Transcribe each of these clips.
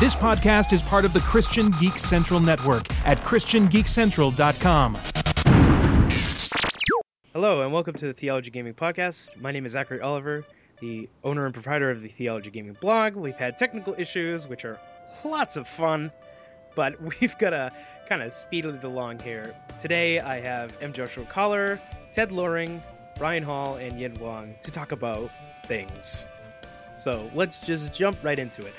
This podcast is part of the Christian Geek Central Network at ChristianGeekCentral.com. Hello, and welcome to the Theology Gaming Podcast. My name is Zachary Oliver, the owner and proprietor of the Theology Gaming blog. We've had technical issues, which are lots of fun, but we've got to kind of speed it along here. Today, I have M. Joshua Cauller, Ted Loring, Brian Hall, and Yin Wang to talk about things. So let's just jump right into it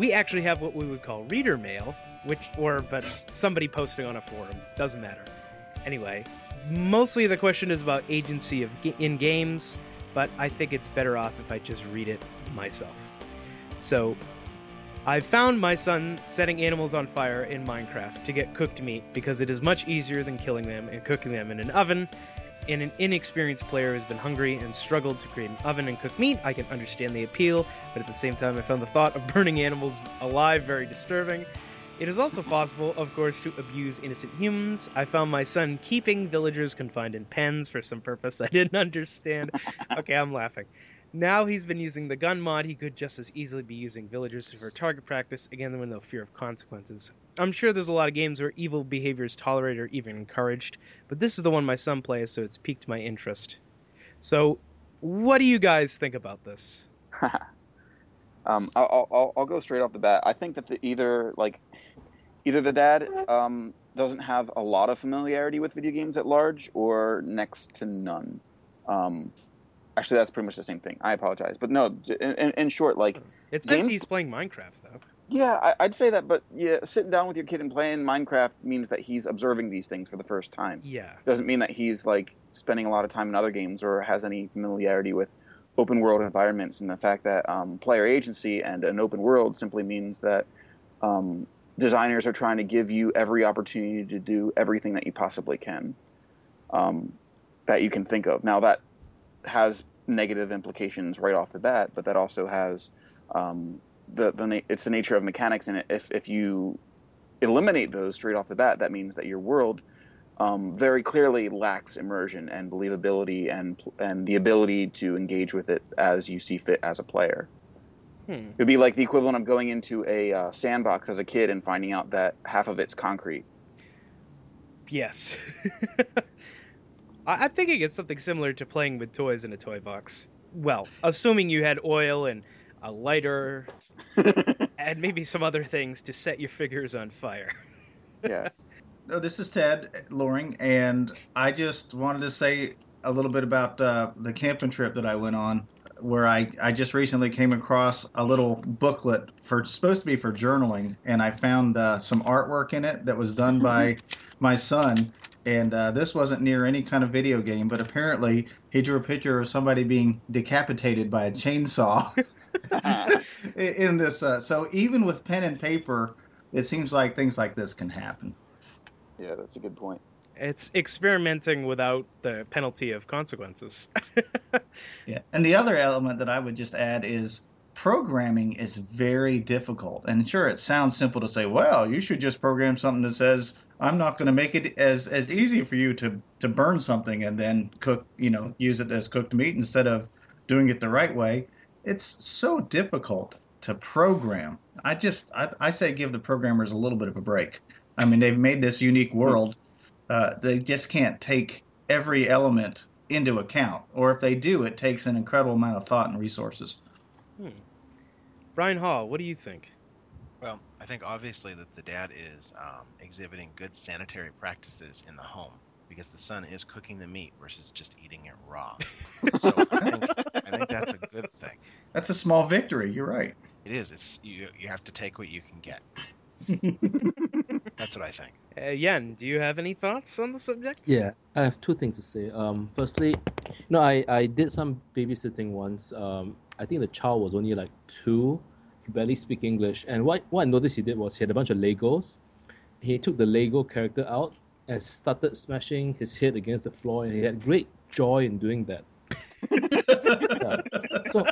we actually have what we would call reader mail, which, or, but somebody posting on a forum. Doesn't matter. Anyway, mostly the question is about agency of in games, but I think it's better off if I just read it myself. So, I found my son setting animals on fire in Minecraft to get cooked meat because it is much easier than killing them and cooking them in an oven in an inexperienced player who's been hungry and struggled to create an oven and cook meat, I can understand the appeal, but at the same time, I found the thought of burning animals alive very disturbing. It is also possible, of course, to abuse innocent humans. I found my son keeping villagers confined in pens for some purpose I didn't understand. okay, I'm laughing. Now he's been using the gun mod, he could just as easily be using villagers for target practice, again with no fear of consequences. I'm sure there's a lot of games where evil behavior is tolerated or even encouraged, but this is the one my son plays, so it's piqued my interest. So, what do you guys think about this? um, I'll, I'll, I'll, go straight off the bat. I think that the, either like either the dad um, doesn't have a lot of familiarity with video games at large, or next to none. Um, Actually, that's pretty much the same thing. I apologize, but no. In, in, short, like it says games... he's playing Minecraft though. Yeah, I, would say that, but yeah, sitting down with your kid and playing Minecraft means that he's observing these things for the first time. Yeah, doesn't mean that he's like spending a lot of time in other games or has any familiarity with open world environments. And the fact that um, player agency and an open world simply means that um, designers are trying to give you every opportunity to do everything that you possibly can, um, that you can think of. Now that has negative implications right off the bat, but that also has um, the the it's the nature of mechanics and. If if you eliminate those straight off the bat, that means that your world um, very clearly lacks immersion and believability and and the ability to engage with it as you see fit as a player. Hmm. It would be like the equivalent of going into a uh, sandbox as a kid and finding out that half of it's concrete. Yes. I- am thinking it's something similar to playing with toys in a toy box. Well, assuming you had oil and a lighter and maybe some other things to set your figures on fire. yeah. No, this is Ted Loring, and I just wanted to say a little bit about uh, the camping trip that I went on, where I, I just recently came across a little booklet for supposed to be for journaling, and I found uh, some artwork in it that was done by my son, and uh, this wasn't near any kind of video game, but apparently he drew a picture of somebody being decapitated by a chainsaw in this. Uh, so even with pen and paper, it seems like things like this can happen. Yeah, that's a good point. It's experimenting without the penalty of consequences. yeah, and the other element that I would just add is programming is very difficult. And sure, it sounds simple to say, well, you should just program something that says I'm not going to make it as as easy for you to to burn something and then cook, you know, use it as cooked meat instead of doing it the right way. It's so difficult to program. I just I, I say give the programmers a little bit of a break. I mean, they've made this unique world. Uh, they just can't take every element into account, or if they do, it takes an incredible amount of thought and resources. Hmm. Brian Hall, what do you think? Well, I think obviously that the dad is um, exhibiting good sanitary practices in the home because the son is cooking the meat versus just eating it raw. so I think, I think, that's a good thing. That's a small victory. You're right. It is. It's you. You have to take what you can get. that's what I think. Uh, Yen, do you have any thoughts on the subject? Yeah, I have two things to say. Um, firstly, you know, I, I did some babysitting once. Um, I think the child was only like two He barely speak English. And what, what I noticed he did was he had a bunch of Legos. He took the Lego character out and started smashing his head against the floor, and he had great joy in doing that. yeah. So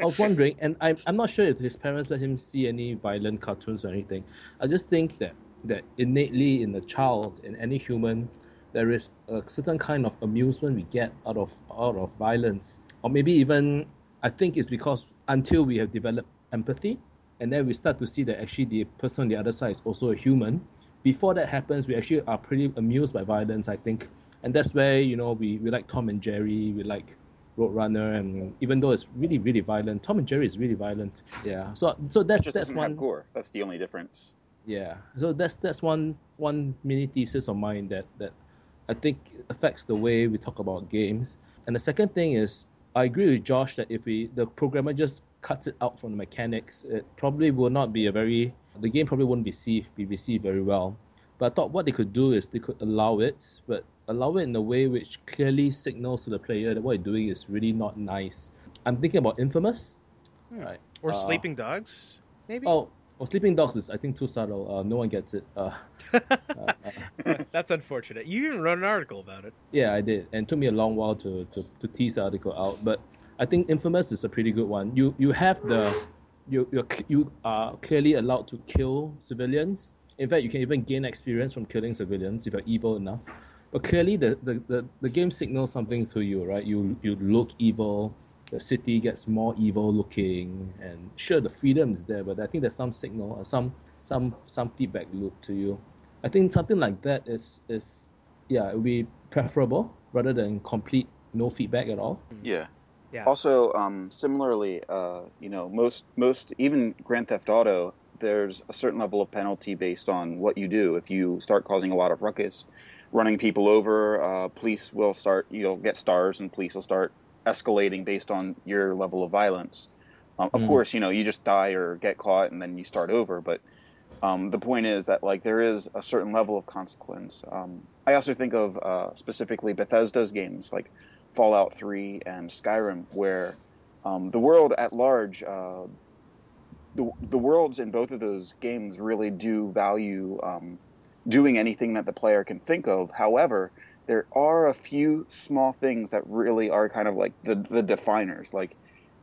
I was wondering, and I'm, I'm not sure if his parents let him see any violent cartoons or anything. I just think that that innately in the child, in any human, there is a certain kind of amusement we get out of out of violence, or maybe even I think it's because until we have developed empathy, and then we start to see that actually the person on the other side is also a human. Before that happens, we actually are pretty amused by violence, I think, and that's where you know we, we like Tom and Jerry, we like Roadrunner, and even though it's really really violent, Tom and Jerry is really violent. Yeah, so so that's that's one. gore. That's the only difference. Yeah, so that's that's one one mini thesis of mine that that I think affects the way we talk about games. And the second thing is, I agree with Josh that if we the programmer just cuts it out from the mechanics, it probably will not be a very the game probably won't receive be received very well. But I thought what they could do is they could allow it, but allow it in a way which clearly signals to the player that what you're doing is really not nice. I'm thinking about Infamous, right? Or Uh, sleeping dogs, maybe. Oh, well, Sleeping Dogs is I think too subtle. Uh, no one gets it. Uh, uh, That's unfortunate. You even wrote an article about it. yeah, I did, and it took me a long while to, to, to tease the article out. But I think Infamous is a pretty good one. You you have the you you're, you are clearly allowed to kill civilians. In fact, you can even gain experience from killing civilians if you're evil enough. But clearly, the, the, the, the game signals something to you, right? You you look evil. The city gets more evil looking, and sure, the freedom is there, but I think there's some signal, or some some some feedback loop to you. I think something like that is is yeah, it would be preferable rather than complete no feedback at all. Yeah. Yeah. Also, um, similarly, uh, you know, most most even Grand Theft Auto, there's a certain level of penalty based on what you do. If you start causing a lot of ruckus, running people over, uh, police will start. You'll get stars, and police will start escalating based on your level of violence. Um, of Mm. course, you know, you just die or get caught, and then you start over. But um, the point is that like there is a certain level of consequence. Um, I also think of uh, specifically Bethesda's games like Fallout 3 and Skyrim, where um, the world at large, uh, the the worlds in both of those games really do value um, doing anything that the player can think of. However, there are a few small things that really are kind of like the the definers. Like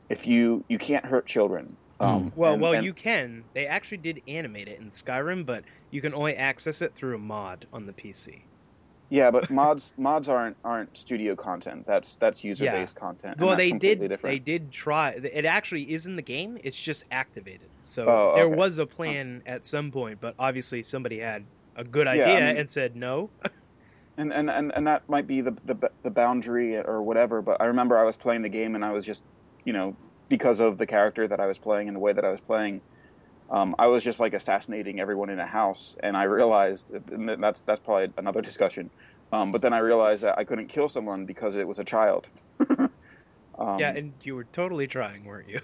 if you you can't hurt children. Um, Well, and- well, and- you can. They actually did animate it in Skyrim, but you can only access it through a mod on the PC. Yeah, but mods mods aren't aren't studio content. That's that's user based content. and well, they did. Different. They did try. It actually is in the game. It's just activated. So Oh, there was a plan at some point, but obviously somebody had a good Yeah, I idea mean- and said no. and, and and and that might be the, the the boundary or whatever. But I remember I was playing the game and I was just, you know, because of the character that I was playing and the way that I was playing, um, I was just like assassinating everyone in a house. And I realized, and that's that's probably another discussion. Um, but then I realized that I couldn't kill someone because it was a child. um, yeah, and you were totally trying, weren't you?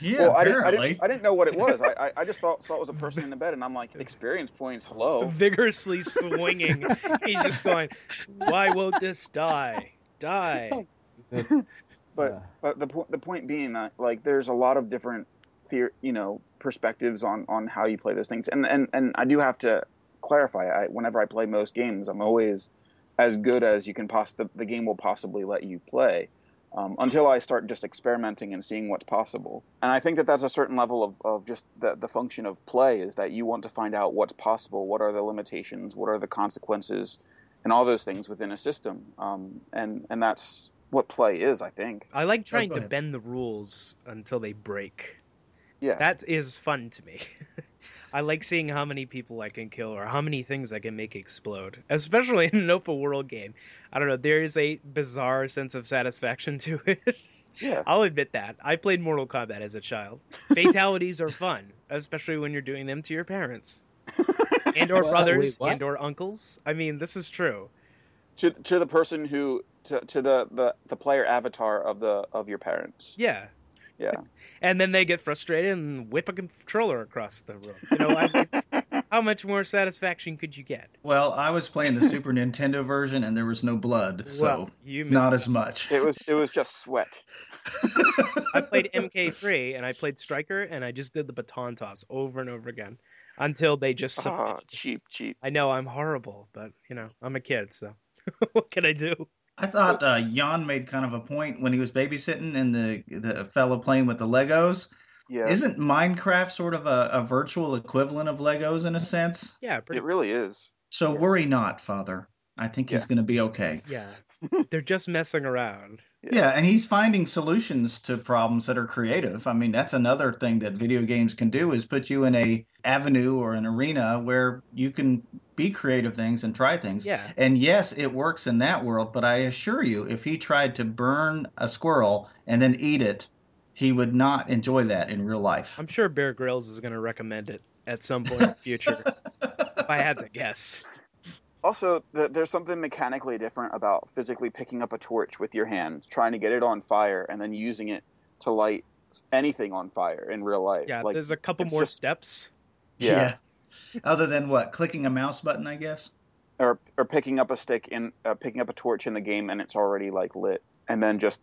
Yeah, well, I didn't, I didn't. I didn't know what it was. I, I, I just thought saw it was a person in the bed, and I'm like, experience points. Hello. Vigorously swinging. He's just going, "Why won't this die? Die!" But yeah. but the point the point being that like there's a lot of different theor- you know perspectives on on how you play those things and and and I do have to clarify I whenever I play most games I'm always as good as you can poss the, the game will possibly let you play um, until I start just experimenting and seeing what's possible and I think that that's a certain level of, of just the, the function of play is that you want to find out what's possible what are the limitations what are the consequences and all those things within a system um, and and that's what play is I think I like trying go to ahead. bend the rules until they break. Yeah. That is fun to me. I like seeing how many people I can kill or how many things I can make explode, especially in an open world game. I don't know, there is a bizarre sense of satisfaction to it. yeah. I'll admit that. I played Mortal Kombat as a child. Fatalities are fun, especially when you're doing them to your parents. And or What? brothers Wait, and or uncles. I mean, this is true. To to the person who to, to the, the the player avatar of the of your parents. Yeah. Yeah. And then they get frustrated and whip a controller across the room. You know, I, how much more satisfaction could you get? Well, I was playing the Super Nintendo version and there was no blood, so well, you not out. as much. It was it was just sweat. I played MK3 and I played Stryker and I just did the baton toss over and over again until they just. Ah, submitted. cheap, cheap. I know I'm horrible, but you know I'm a kid, so what can I do? I thought uh, Jan made kind of a point when he was babysitting and the the fellow playing with the Legos. Yeah. Isn't Minecraft sort of a, a virtual equivalent of Legos in a sense? Yeah, pretty. It really is. So Yeah. worry not, Father. I think he's Yeah. going to be okay. Yeah, they're just messing around. Yeah, and he's finding solutions to problems that are creative. I mean, that's another thing that video games can do is put you in a avenue or an arena where you can be creative things and try things. Yeah. And yes, it works in that world, but I assure you, if he tried to burn a squirrel and then eat it, he would not enjoy that in real life. I'm sure Bear Grylls is going to recommend it at some point in the future. if I had to guess. Also, th- there's something mechanically different about physically picking up a torch with your hand, trying to get it on fire, and then using it to light anything on fire in real life. Yeah, like, there's a couple more just- steps. Yeah. Other than what? Clicking a mouse button, I guess. or or picking up a stick in uh, picking up a torch in the game and it's already like lit, and then just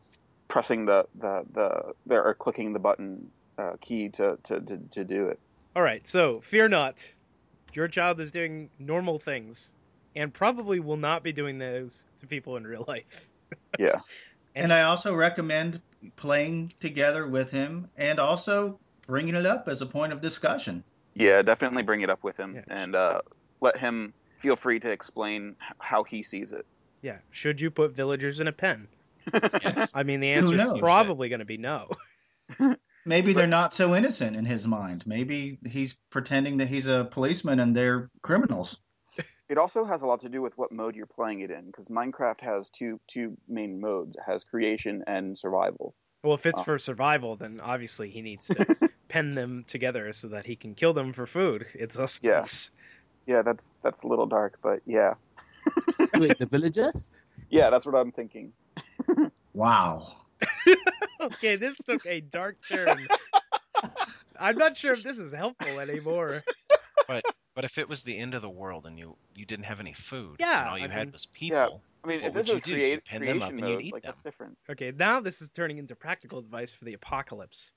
pressing the the the, the or clicking the button uh, key to, to to to do it. All right, so fear not. Your child is doing normal things and probably will not be doing those to people in real life. Yeah. And- And I also recommend playing together with him and also bringing it up as a point of discussion. Yeah, definitely bring it up with him Yes. and uh, let him feel free to explain how he sees it. Yeah, should you put villagers in a pen? Yes. I mean, the Who answer is probably going to be no. Maybe they're not so innocent in his mind. Maybe he's pretending that he's a policeman and they're criminals. It also has a lot to do with what mode you're playing it in, because Minecraft has two two main modes: it has creation and survival. Well, if it's Oh. for survival, then obviously he needs to pen them together so that he can kill them for food. It's us. Yeah. it's- Yeah, that's that's a little dark, but yeah, Wait, the villagers? yeah, that's what I'm thinking. Wow. okay, this took a dark turn. I'm not sure if this is helpful anymore. But if it was the end of the world and you you didn't have any food, Yeah, and all you I had mean- was people, Yeah. I mean, What if this would is you do? create, You pin them up creation and you'd mode, eat like them. that's different. Okay, now this is turning into practical advice for the apocalypse.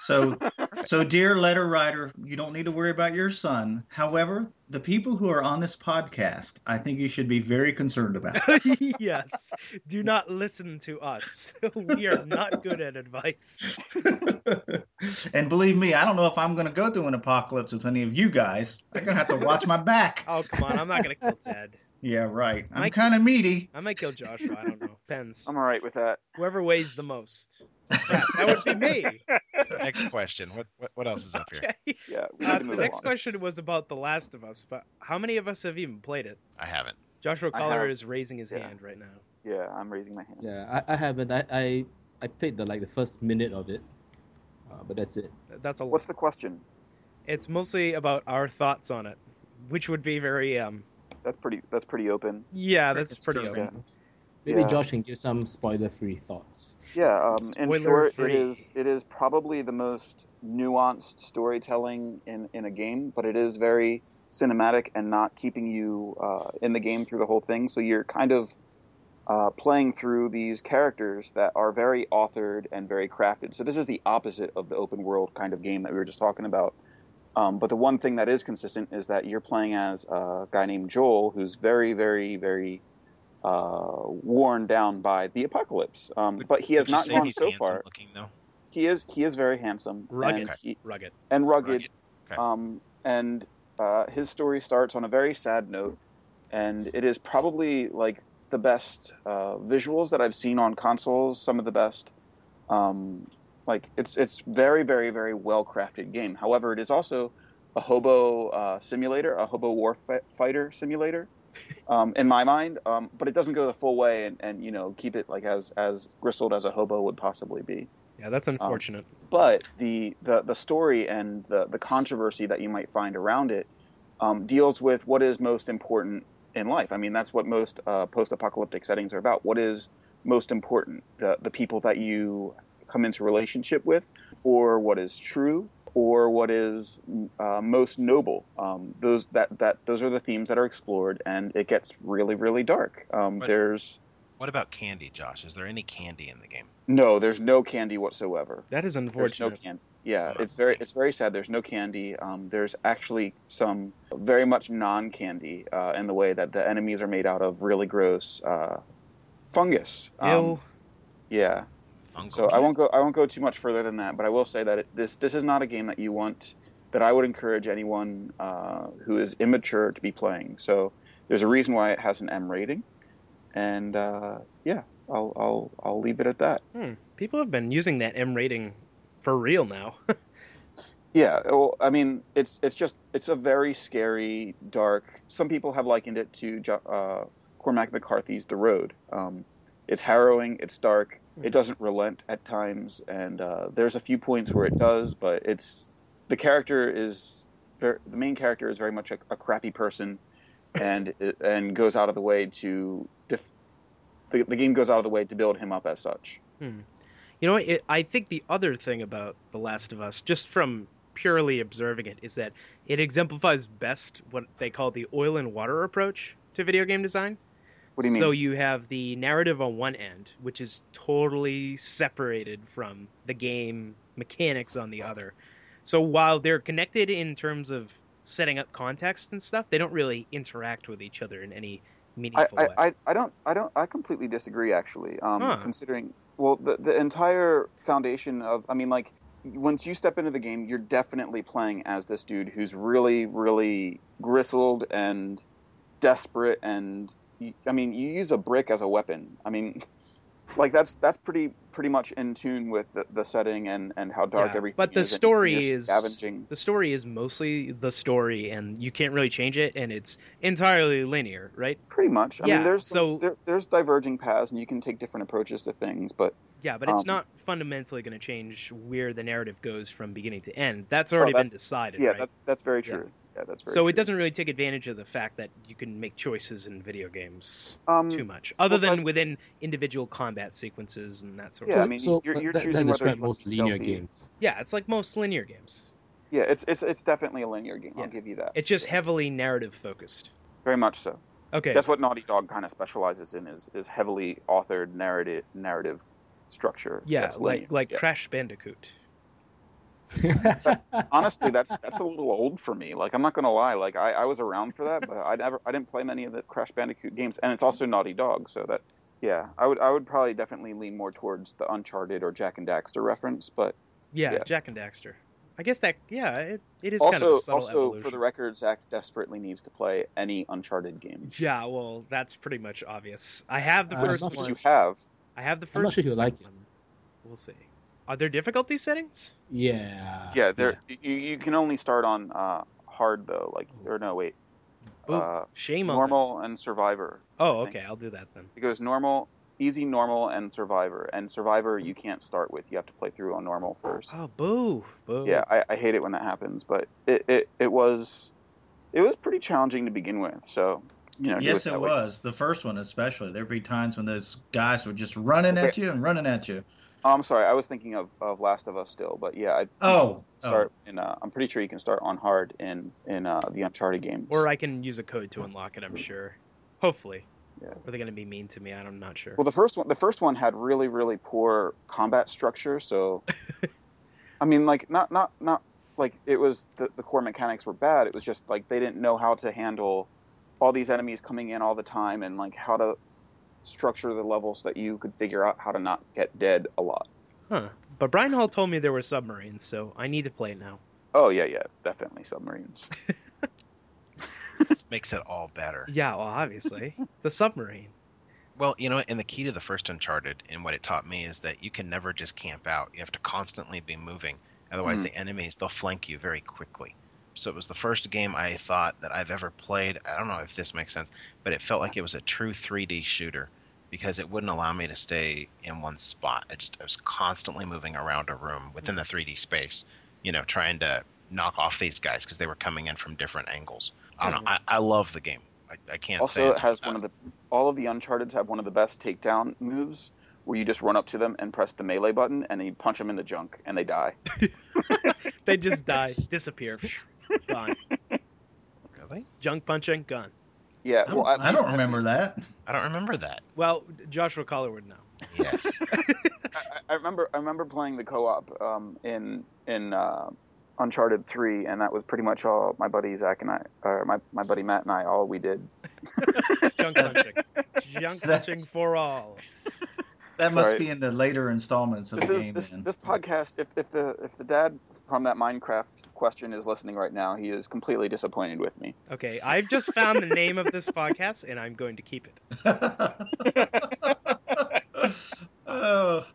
So, so dear letter writer, you don't need to worry about your son. However, the people who are on this podcast, I think you should be very concerned about. yes, do not listen to us. we are not good at advice. and believe me, I don't know if I'm going to go through an apocalypse with any of you guys. I'm going to have to watch my back. Oh come on, I'm not gonna kill Ted. Yeah, right. I'm kind of meaty. I might kill Joshua. I don't know. Depends. I'm all right with that. Whoever weighs the most. That, that would be me. next question. What, what what else is up here? Okay. Yeah, we Uh, need the move next along. question was about The Last of Us, but how many of us have even played it? I haven't. Joshua I Collier have. is raising his Yeah. hand right now. Yeah, I'm raising my hand. Yeah, I, I haven't. I, I I played the like the first minute of it, uh, but that's it. That's a. What's the question? It's mostly about our thoughts on it, which would be very um. That's pretty. That's pretty open. Yeah, that's It's pretty true. open. Maybe Yeah. Josh can give some spoiler-free thoughts. Yeah. Um, in short, Spoiler-free. it is. It is probably the most nuanced storytelling in in a game, but it is very cinematic and not keeping you uh, in the game through the whole thing. So you're kind of uh, playing through these characters that are very authored and very crafted. So this is the opposite of the open world kind of game that we were just talking about. Um, but the one thing that is consistent is that you're playing as a guy named Joel, who's very, very, very uh, worn down by the apocalypse. Um, Would- but he has not gone so far. Looking. He is he is very handsome Rugged. and, he, Rugged. and rugged. Rugged. Okay. Um, and uh, his story starts on a very sad note, and it is probably like the best uh, visuals that I've seen on consoles. Some of the best. Um, like it's it's very very very well crafted game. However, it is also a hobo uh, simulator, a hobo war fi- fighter simulator. Um, in my mind, um, but it doesn't go the full way and, and you know keep it like as as gristled as a hobo would possibly be Yeah, that's unfortunate. but the, the, the story and the, the controversy that you might find around it um, deals with what is most important in life. I mean, that's what most uh, post apocalyptic settings are about. What is most important? The, the people that you come into relationship with, or what is true, or what is uh, most noble. Um, those that, that those are the themes that are explored, and it gets really really dark. Um, But- there's What about candy, Josh? Is there any candy in the game? no, there's no candy whatsoever. that is There's no unfortunate. candy. Yeah, it's very it's very sad. There's no candy. Um, there's actually some very much non-candy uh, in the way that the enemies are made out of really gross uh, fungus. Um, Ew. yeah. Fungal So I won't go. I won't go too much further than that. But I will say that it, this this is not a game that you want. That I would encourage anyone uh, who is immature to be playing. So there's a reason why it has an M rating, and uh, yeah, I'll I'll I'll leave it at that. Hmm. People have been using that M rating for real now. Yeah, well, I mean, it's it's just it's a very scary, dark. Some people have likened it to uh, Cormac McCarthy's The Road. Um, it's harrowing, it's dark, it doesn't relent at times, and uh, there's a few points where it does, but it's the character is very, the main character is very much a, a crappy person, and and goes out of the way to def- the, the game goes out of the way to build him up as such. Hmm. You know, it, I think the other thing about The Last of Us, just from purely observing it, is that it exemplifies best what they call the oil and water approach to video game design. What do you mean? So you have the narrative on one end, which is totally separated from the game mechanics on the other. So while they're connected in terms of setting up context and stuff, they don't really interact with each other in any I, meaningful way. I, I, I don't I don't I completely disagree actually. Um, Huh. Considering well the the entire foundation of I mean like once you step into the game, you're definitely playing as this dude who's really really gristled and desperate and I mean you use a brick as a weapon. I mean. Like that's that's pretty pretty much in tune with the, the setting and, and how dark Yeah, everything but the is. story is- scavenging. the story is mostly the story, and you can't really change it, and it's entirely linear, right? Pretty much. I Yeah, mean, there's so- there, there's diverging paths, and you can take different approaches to things. But Yeah, but it's Um, not fundamentally going to change where the narrative goes from beginning to end. That's already that's- been decided, yeah, right? that's that's very true. Yeah, that's very. so true. it doesn't really take advantage of the fact that you can make choices in video games um, too much, other well, than within individual combat sequences and that sort Yeah, of I mean, so you're- you're choosing that whether describes you most linear games. Yeah, it's like most linear games. Yeah, it's it's it's definitely a linear game. Yeah. I'll give you that. It's just heavily narrative focused. Very much so. Okay, That's what Naughty Dog kind of specializes in is is heavily authored narrative narrative structure. yeah, like like Yeah. Crash Bandicoot. honestly, that's that's a little old for me. Like I'm not gonna lie, like I, I was around for that, but I never I didn't play many of the Crash Bandicoot games, and it's also Naughty Dog, so that yeah, I would I would probably definitely lean more towards the Uncharted or Jak and Daxter reference, but Yeah, Yeah. Jak and Daxter. I guess that yeah, it, it is kind of also a subtle also evolution. for the record, Zach desperately needs to play any Uncharted game. Yeah, well, that's pretty much obvious. I have the I'm first one. you have. I have the 1st I'm not sure he'll like it. We'll see. Are there difficulty settings? yeah. Yeah, there you, you can only start on uh, hard though, like or no wait, Ooh, uh, shame on. normal and survivor. Oh, okay, I'll do that then. It goes normal, easy, normal, and survivor. And survivor you can't start with; you have to play through on normal first. Oh, boo, boo. Yeah, I, I hate it when that happens, but it, it, it was it was pretty challenging to begin with. So you know, Yes, that it was. The first one, especially. There'd be times when those guys were just running at you and running at you. Oh, I'm sorry, I was thinking of, of Last of Us still, but yeah, I Oh, start in. Uh, I'm pretty sure you can start on hard in in uh, the Uncharted games. Or I can use a code to unlock it. I'm sure. Hopefully. Yeah. Are they going to be mean to me? I'm not sure. Well, the first one, the first one had really, really poor combat structure. So, I mean, like not, not, not like it was the, the core mechanics were bad. It was just like they didn't know how to handle all these enemies coming in all the time and like how to structure the levels so that you could figure out how to not get dead a lot. Huh. But Brian Hall told me there were submarines, so I need to play it now. Oh yeah, yeah, definitely submarines. Makes it all better. Yeah, well, obviously. it's a submarine. Well, you know, and the key to the first Uncharted and what it taught me is that you can never just camp out. You have to constantly be moving. Otherwise, Hmm. the enemies, they'll flank you very quickly. So it was the first game I thought that I've ever played. I don't know if this makes sense, but it felt like it was a true 3D shooter because it wouldn't allow me to stay in one spot. I just I was constantly moving around a room within the 3D space, you know, trying to knock off these guys because they were coming in from different angles. I don't know. Hmm. I, I love the game. I, I can't say also, it has one of the all of the Uncharted have one of the best takedown moves. Where you just run up to them and press the melee button, and then you punch them in the junk, and they die. They just die, disappear, gone. Really? Junk punching, gone. Yeah, I well, don't, I don't remember that. I don't remember that. Well, Joshua Cauller would know. Yes. I, I remember I remember playing the co-op um, in in uh, Uncharted Three, and that was pretty much all my buddy Zach and I, or my my buddy Matt and I, all we did. Junk punching. Junk punching for all. That must Sorry. be in the later installments of This the is game. this, this podcast. If, if the if the dad from that Minecraft question is listening right now, he is completely disappointed with me. Okay, I've just found the name of this podcast, and I'm going to keep it. oh,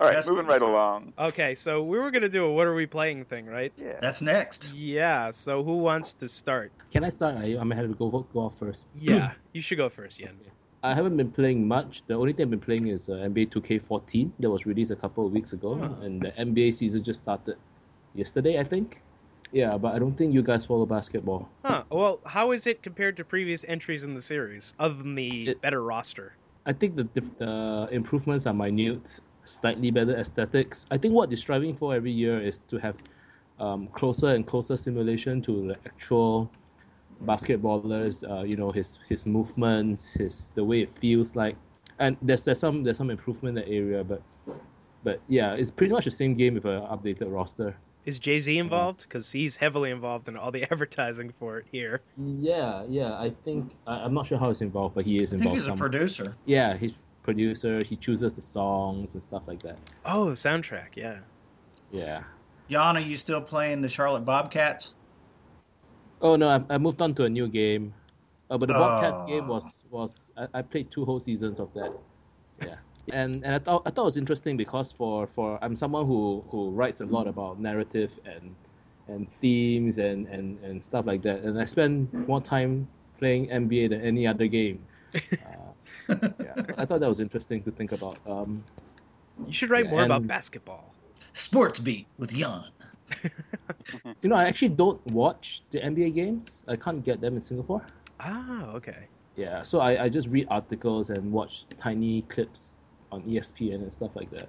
All right, Yes, moving right along. Okay, so we were gonna do a "What are we playing?" thing, right? Yeah. that's next. Yeah. So who wants to start? Can I start? I, I'm ahead to go go off first. Yeah, you should go first, Yen. I haven't been playing much. The only thing I've been playing is uh, NBA 2K14 that was released a couple of weeks ago, Huh. and the NBA season just started yesterday, I think. Yeah, but I don't think you guys follow basketball. Huh. Well, how is it compared to previous entries in the series, other than the It- better roster? I think the improvements are minute, slightly better aesthetics. I think what they're striving for every year is to have um, closer and closer simulation to the actual basketballers. Uh, you know, his his movements, his the way it feels like, and there's there's some there's some improvement in that area, but but yeah, it's pretty much the same game with an updated roster. Is Jay Z involved? Because he's heavily involved in all the advertising for it here. Yeah, yeah. I think I, I'm not sure how he's involved, but he is involved. I think involved. he's a some- producer. yeah, he's producer. He chooses the songs and stuff like that. Oh, the soundtrack. Yeah. Yeah. Jan, are you still playing the Charlotte Bobcats? Oh no, I, I moved on to a new game. Uh, but the Bobcats Oh. game was was I, I played two whole seasons of that. Yeah. And and I thought I thought it was interesting because for, for I'm someone who, who writes a lot about narrative and and themes and, and, and stuff like that. And I spend more time playing NBA than any other game. Uh, yeah, I thought that was interesting to think about. Um, You should write Yeah, more about basketball. Sports Beat with Jan. you know, I actually don't watch the NBA games. I can't get them in Singapore. Ah, okay. Yeah, so I, I just read articles and watch tiny clips on ESPN and stuff like that.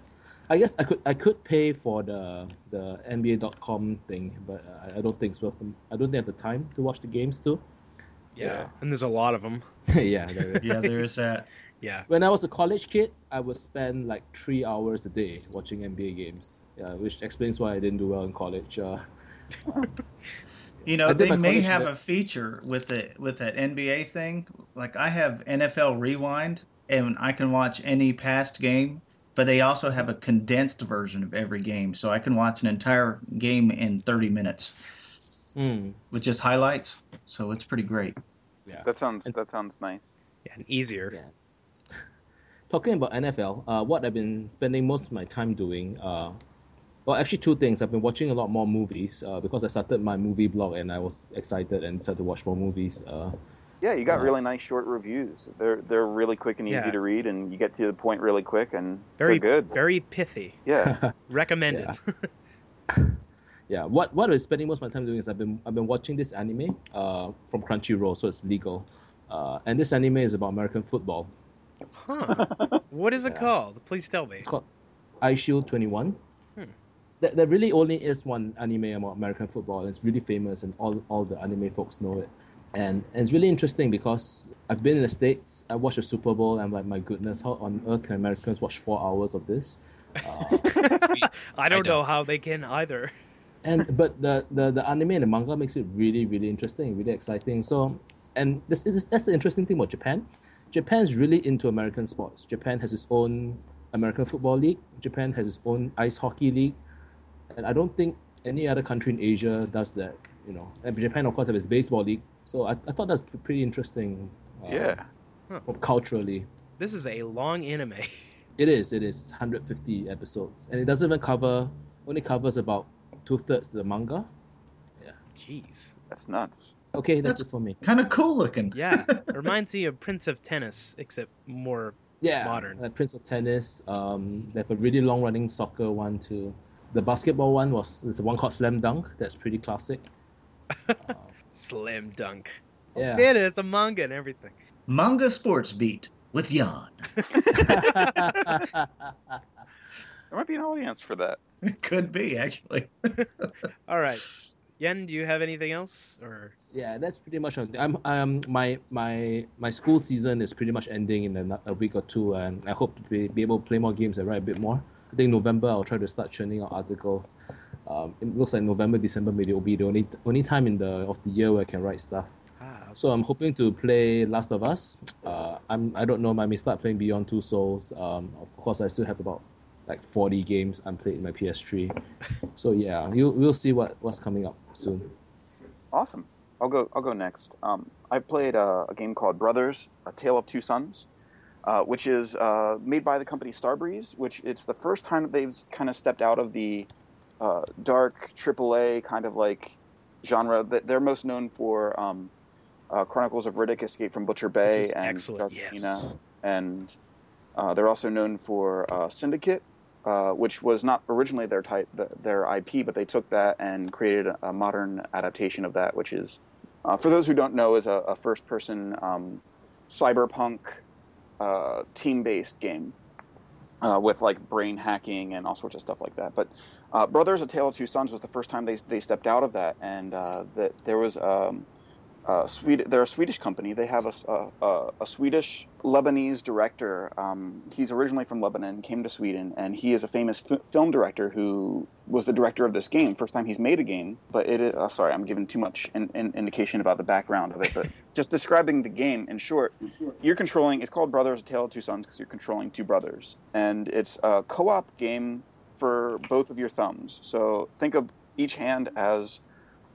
I guess I could I could pay for the the NBA.com thing, but I, I don't think it's worth them. I don't think I have the time to watch the games too. Yeah. Yeah. And there's a lot of them. yeah. there is. Yeah, there's that. Yeah. When I was a college kid, I would spend like three hours a day watching NBA games. Yeah, which explains why I didn't do well in college. Uh, You know, they may have lit- a feature with the with that NBA thing. Like I have NFL Rewind, and I can watch any past game. But they also have a condensed version of every game, so I can watch an entire game in 30 minutes mm, with just highlights. So it's pretty great. yeah. That sounds that sounds nice. Yeah. And easier. Yeah. Talking about NFL, uh, what I've been spending most of my time doing, uh, well, actually two things. I've been watching a lot more movies uh, because I started my movie blog and I was excited and started to watch more movies. Uh, Yeah, you got Uh, really nice short reviews. They're they're really quick and easy Yeah. to read, and you get to the point really quick, and Very good. Very pithy. Yeah, Recommended. yeah, what what I've been spending most of my time doing is I've been I've been watching this anime uh, from Crunchyroll, so it's legal. Uh, and this anime is about American football. huh. What is it Yeah. called? Please tell me. It's called Eyeshield 21. There, there really only is one anime about American football, and it's really famous, and all, all the anime folks know it. And, and it's really interesting because I've been in the States, I watched the Super Bowl, and I'm like, my goodness, how on earth can Americans watch four hours of this? Uh, I don't know how they can either. and but the, the, the anime and the manga makes it really, really interesting, really exciting. So, and this is that's the interesting thing about Japan. Japan is really into American sports. Japan has its own American Football League. Japan has its own ice hockey league, and I don't think any other country in Asia does that. You know, and Japan of course has its baseball league. So I, I thought that's pretty interesting. uh, yeah. from culturally, This is a long anime. it is. It is 150 episodes, and it doesn't even cover. Only covers about two thirds of the manga. Yeah. Jeez. That's nuts. Okay, that's, That's- it for me. Kind of cool looking. Yeah. It reminds me of Prince of Tennis, except more. Yeah, Modern. Uh, Prince of Tennis. Um, they have a really long running soccer one too. The basketball one was there's one called Slam Dunk. That's pretty classic. Slam dunk. Yeah. It is a manga and everything. Manga Sports Beat with Jan. There might be an audience for that. It could be actually. All right. Yen, do you have anything else? Or yeah, that's pretty much. On, I'm um my my my school season is pretty much ending in a, a week or two, and I hope to be, be able to play more games and write a bit more. I think November I'll try to start churning out articles. Um, it looks like November, December maybe will be the only only time in the of the year where I can write stuff. ah, so I'm hoping to play Last of Us. Uh, I'm I don't know. I may start playing Beyond Two Souls. Um, of course, I still have about like 40 games unplayed in my PS3. so yeah, you we'll see what what's coming up soon. Awesome. I'll go. I'll go next. Um, I played a, a, game called Brothers: A Tale of Two Sons, uh, which is uh, made by the company Starbreeze. Which it's the first time that they've kind of stepped out of the uh, dark AAA kind of like genre. That they're most known for um, uh, Chronicles of Riddick: Escape from Butcher Bay and excellent. Yes. and uh, they're also known for uh, Syndicate, uh, which was not originally their type, their IP, but they took that and created a, modern adaptation of that, which is, uh, for those who don't know, is a, a first-person um, cyberpunk uh, team-based game uh, with like brain hacking and all sorts of stuff like that. But uh, Brothers: A Tale of Two Sons was the first time they they stepped out of that, and that there was. Um, uh, they're a Swedish company. They have a, a, a Swedish Lebanese director. Um, he's originally from Lebanon, came to Sweden, and he is a famous f- film director who was the director of this game. First time he's made a game, but it is. Uh, sorry, I'm giving too much in, in, indication about the background of it. But just describing the game in short, you're controlling. It's called Brothers: A Tale of Two Sons because you're controlling two brothers, and it's a co-op game for both of your thumbs. So think of each hand as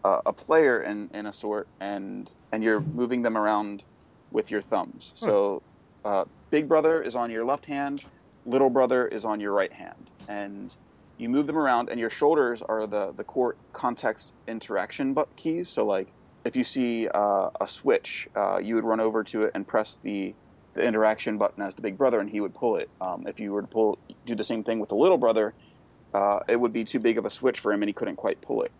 uh, a player in, in a sort, and and you're moving them around with your thumbs. Hmm. So, uh, big brother is on your left hand, little brother is on your right hand, and you move them around, and your shoulders are the the core context interaction keys. So, like if you see uh, a switch, uh, you would run over to it and press the the interaction button as the big brother, and he would pull it. Um, if you were to pull, do the same thing with the little brother, uh, it would be too big of a switch for him, and he couldn't quite pull it.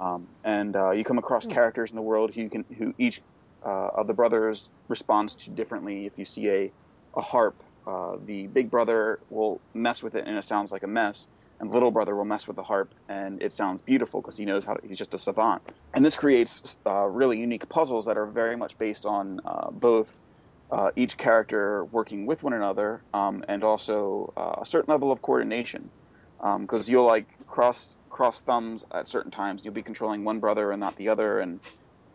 Um, and uh, you come across hmm. characters in the world who can who each uh, of the brothers responds to differently. If you see a a harp, uh, the big brother will mess with it and it sounds like a mess, and little brother will mess with the harp and it sounds beautiful because he knows how. To, he's just a savant, and this creates uh, really unique puzzles that are very much based on uh, both. Uh, each character working with one another, um, and also a certain level of coordination, because um, you'll like cross cross thumbs at certain times. You'll be controlling one brother and not the other, and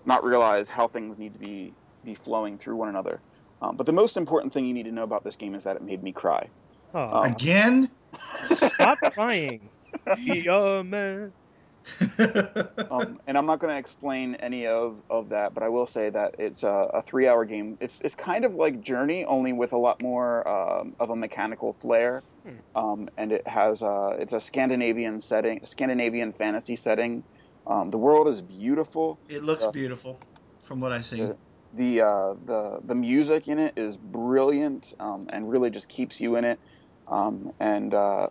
not realize how things need to be be flowing through one another. Um, but the most important thing you need to know about this game is that it made me cry. Oh. Um, Again? Stop crying. Be a man. um, and I'm not going to explain any of, of that, but I will say that it's a, a three hour game. It's it's kind of like Journey, only with a lot more um, of a mechanical flair. Hmm. Um, and it has a, it's a Scandinavian setting, Scandinavian fantasy setting. Um, the world is beautiful. It looks uh, beautiful, from what I see. The the, uh, the, the music in it is brilliant um, and really just keeps you in it. Um, and uh,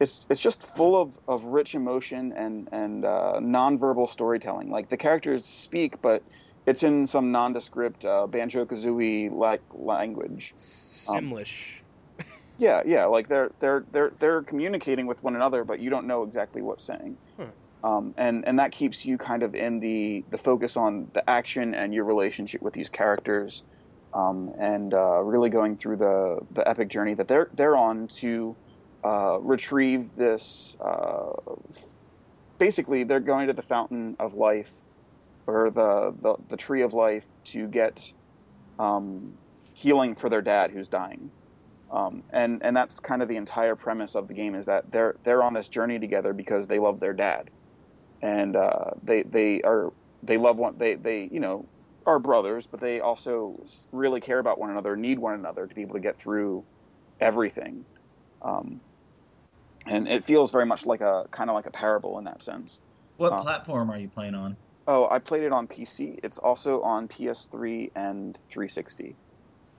it's it's just full of, of rich emotion and and uh, nonverbal storytelling. Like the characters speak, but it's in some nondescript uh, banjo kazooie like language. Simlish. Um, yeah, yeah. Like they're they're they're they're communicating with one another, but you don't know exactly what's saying. Hmm. Um, and and that keeps you kind of in the the focus on the action and your relationship with these characters, um, and uh, really going through the the epic journey that they're they're on to uh, retrieve this. Uh, basically, they're going to the fountain of life, or the the, the tree of life, to get um, healing for their dad who's dying. Um, and and that's kind of the entire premise of the game is that they're they're on this journey together because they love their dad, and uh, they they are they love one they they you know are brothers, but they also really care about one another, need one another to be able to get through everything. Um, and it feels very much like a kind of like a parable in that sense. What um, platform are you playing on? Oh, I played it on PC. It's also on PS3 and 360.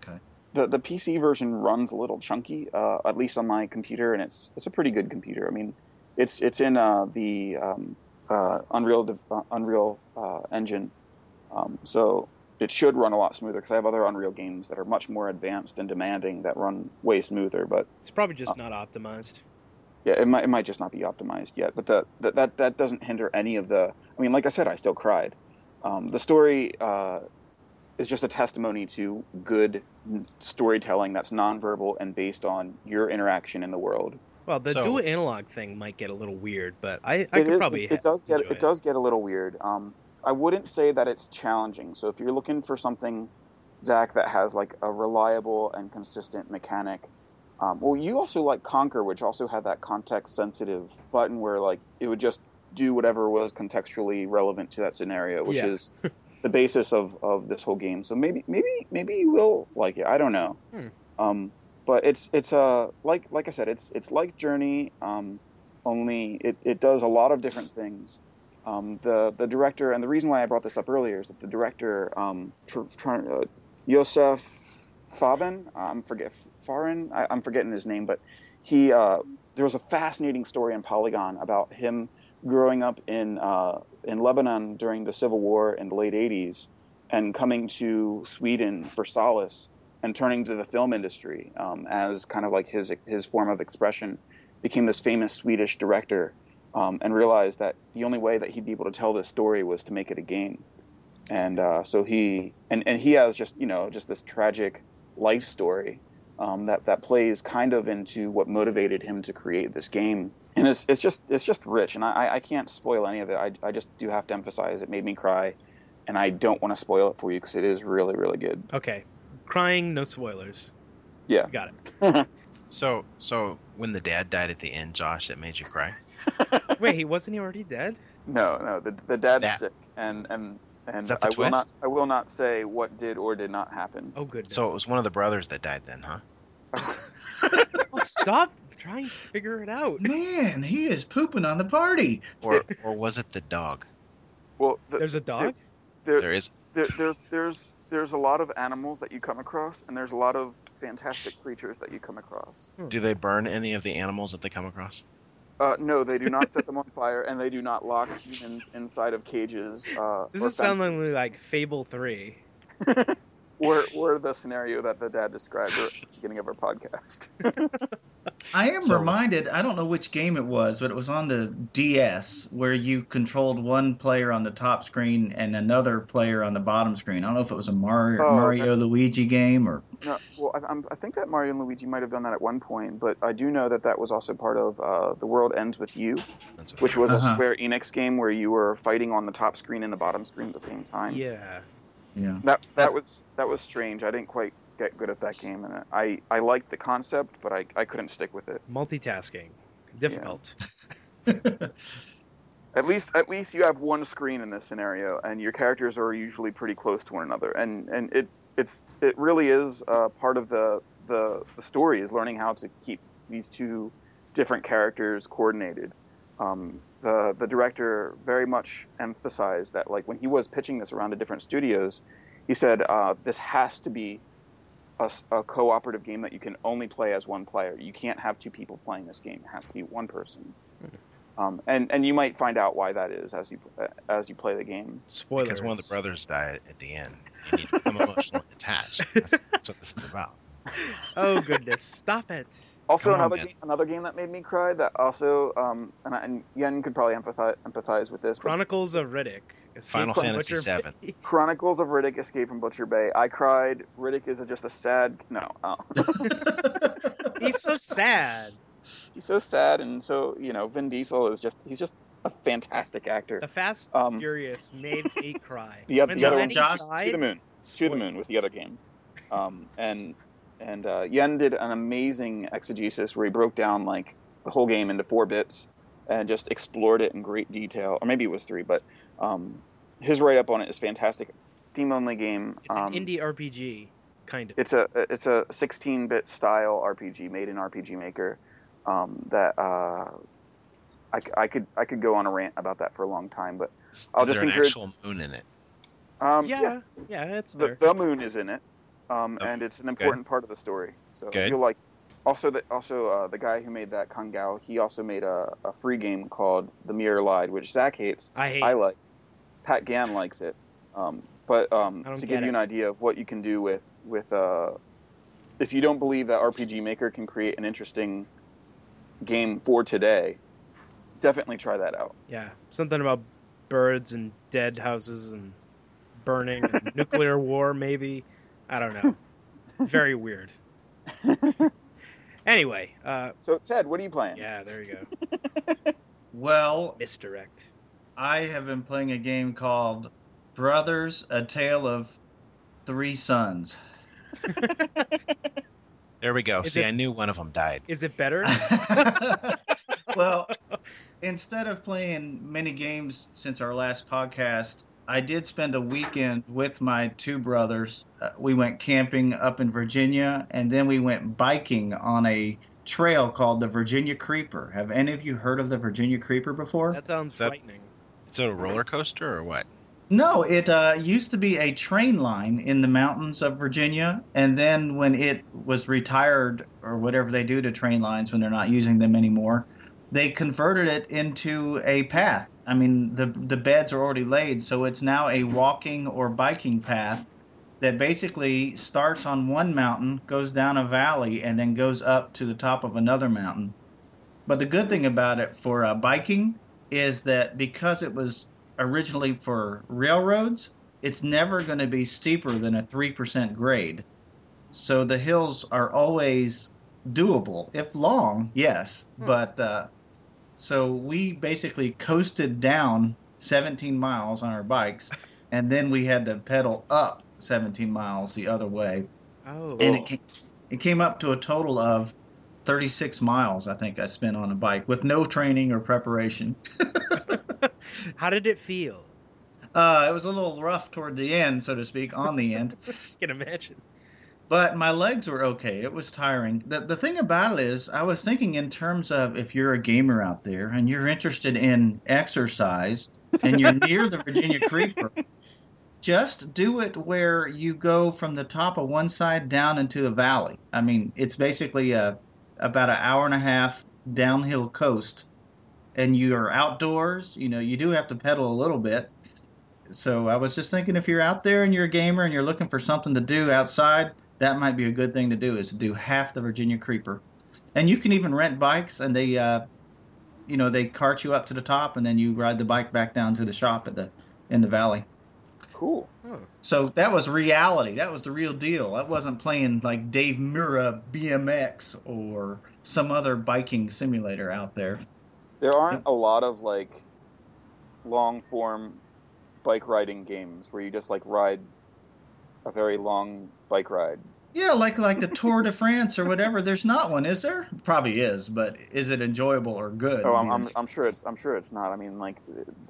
Okay. The the PC version runs a little chunky, uh, at least on my computer, and it's it's a pretty good computer. I mean, it's it's in uh, the um, uh, Unreal uh, Unreal uh, Engine, um, so it should run a lot smoother because I have other Unreal games that are much more advanced and demanding that run way smoother. But it's probably just uh, not optimized yeah, it might it might just not be optimized yet, but the, the, that that doesn't hinder any of the. I mean, like I said, I still cried. Um, the story uh, is just a testimony to good storytelling that's nonverbal and based on your interaction in the world. Well, the so, dual analog thing might get a little weird, but I, I could is, probably it, it does get it, it, does get a little weird. Um, I wouldn't say that it's challenging. So if you're looking for something, Zach, that has like a reliable and consistent mechanic, um, well, you also like Conker, which also had that context-sensitive button where like it would just do whatever was contextually relevant to that scenario, which Yeah. is the basis of, of this whole game. So maybe maybe maybe you will like it. I don't know. Hmm. Um, but it's it's uh like like I said, it's it's like Journey, um, only it, it does a lot of different things. Um, the the director and the reason why I brought this up earlier is that the director um, tr- tr- uh, Yosef Faben, I'm forget Farin, I, I'm forgetting his name, but he uh, there was a fascinating story in Polygon about him growing up in uh, in Lebanon during the Civil War in the late '80s and coming to Sweden for solace and turning to the film industry um, as kind of like his his form of expression. Became this famous Swedish director um, and realized that the only way that he'd be able to tell this story was to make it a game. And uh, so he and, and he has just you know just this tragic life story um, that that plays kind of into what motivated him to create this game. And it's it's just it's just rich, and I, I can't spoil any of it. I, I just do have to emphasize it made me cry, and I don't want to spoil it for you because it is really really good. Okay, crying, no spoilers. Yeah. Got it. So, so when the dad died at the end, Josh, that made you cry. Wait, he wasn't he already dead? No, no, the the dad's That- sick, and and and Is that the I will not I will not say what did or did not happen. Oh goodness. So it was one of the brothers that died then, huh? Oh, stop trying to figure it out. Man, he is pooping on the party. Or, or was it the dog? Well, the, There's a dog. there, There is. there, there's there's there's a lot of animals that you come across, and there's a lot of fantastic creatures that you come across. Hmm. Do they burn any of the animals that they come across? Uh, no, they do not set them on fire, and they do not lock humans inside of cages. Uh, This is sounding like Fable Three. or or the scenario that the dad described at the beginning of our podcast. I am So- reminded, I don't know which game it was, but it was on the DS where you controlled one player on the top screen and another player on the bottom screen. I don't know if it was a Mario, Oh, Mario Luigi game or. no, well, I, I'm, I think that Mario and Luigi might have done that at one point, but I do know that that was also part of uh, The World Ends with You, which was a Uh-huh. Square Enix game where you were fighting on the top screen and the bottom screen at the same time. Yeah. Yeah. That that was that was strange. I didn't quite get good at that game, and I I liked the concept, but I, I couldn't stick with it. Multitasking. Difficult. At least at least you have one screen in this scenario, and your characters are usually pretty close to one another, and and it it's it really is uh, part of the, the the story is learning how to keep these two different characters coordinated. Um, the the director very much emphasized that like when he was pitching this around to different studios, he said uh, this has to be a cooperative game that you can only play as one player. You can't have two people playing this game. It has to be one person. Um, and and you might find out why that is as you as you play the game. Spoilers. Because one of the brothers died at the end. You need to become emotionally attached. That's, that's what this is about. Oh goodness! Stop it. Also, on, another man. game, another game that made me cry. That also, um, and, I- and Yen could probably empathize empathize with this. But Chronicles of Riddick. Escape Final from Fantasy Butcher VII. Bay. Chronicles of Riddick: Escape from Butcher Bay. I cried. Riddick is just a sad. No, oh. He's so sad. he's so sad, and so you know, Vin Diesel is just he's just a fantastic actor. The Fast Um, Furious made me cry. The, oth- the other one, Josh, died, to the moon. to the moon with the other game. Um, and and uh, Yen did an amazing exegesis where he broke down like the whole game into four bits and just explored it in great detail. Or maybe it was three, but um, his write up on it is fantastic. Theme only game. It's an um, indie RPG, kind of. It's a it's a 16 bit style RPG made in RPG Maker. Um, that uh, I, c- I could I could go on a rant about that for a long time, but I'll is just there an encourage. actual moon in it? Um, yeah, yeah, it's the, there. the moon is in it, um, Oh, and it's an important part of the story. So Good. you'll like. Also, the, also uh, the guy who made that Kan Gao, he also made a, a free game called The Mirror Lied, which Zach hates. I hate. I like. Pat Gann likes it, um, but um, to get give you an idea of what you can do with with uh, if you don't believe that RPG Maker can create an interesting game for today, definitely try that out. Yeah, something about birds and dead houses and burning and nuclear war, maybe. I don't know. Very weird. Anyway, uh, So Ted, what are you playing? yeah, there you go. Well, Misdirect. I have been playing a game called Brothers: A Tale of Three Sons. There we go. Is See, it- I knew one of them died. Is it better? well, instead of playing many games since our last podcast, I did spend a weekend with my two brothers. Uh, we went camping up in Virginia, and then we went biking on a trail called the Virginia Creeper. Have any of you heard of the Virginia Creeper before? That sounds That- frightening. Is it a roller coaster or what? No, it uh, used to be a train line in the mountains of Virginia, and then when it was retired or whatever they do to train lines when they're not using them anymore, they converted it into a path. I mean, the the beds are already laid, so it's now a walking or biking path that basically starts on one mountain, goes down a valley, and then goes up to the top of another mountain. But the good thing about it for uh, biking is that because it was originally for railroads, it's never going to be steeper than a 3% grade. So the hills are always doable. If long, yes. Hmm. But uh, so we basically coasted down 17 miles on our bikes, and then we had to pedal up 17 miles the other way. Oh, And it came, it came up to a total of 36 miles, I think I spent on a bike with no training or preparation. how did it feel? Uh, it was a little rough toward the end, so to speak, on the end. I can imagine. But my legs were okay. It was tiring. The, the thing about it is, I was thinking in terms of if you're a gamer out there and you're interested in exercise and you're near the Virginia Creeper, just do it where you go from the top of one side down into a valley. I mean, it's basically a, about an hour and a half downhill coast, and you are outdoors. You know, you do have to pedal a little bit. So I was just thinking if you're out there and you're a gamer and you're looking for something to do outside, that might be a good thing to do is to do half the Virginia Creeper. And you can even rent bikes and they uh you know, they cart you up to the top and then you ride the bike back down to the shop at the in the valley. Cool. So that was reality. That was the real deal. I wasn't playing like Dave Mirra BMX or some other biking simulator out there. There aren't a lot of like long form bike riding games where you just like ride a very long bike ride. Yeah, like like the Tour de France or whatever. There's not one, is there? Probably is, but is it enjoyable or good? Oh, I'm, I'm, I'm sure it's I'm sure it's not. I mean, like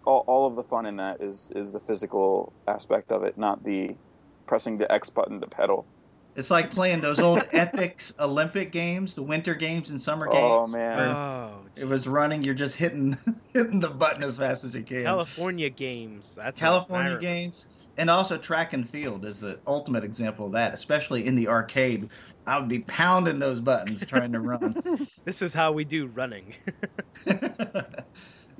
all, all of the fun in that is is the physical aspect of it, not the pressing the X button to pedal. It's like playing those old Epyx Olympic games, the winter games and summer oh, games. Oh man, oh it was running. You're just hitting hitting the button as fast as you can. California games. That's what I California remember. games, and also track and field is the ultimate example of that. Especially in the arcade, I would be pounding those buttons trying to run. This is how we do running.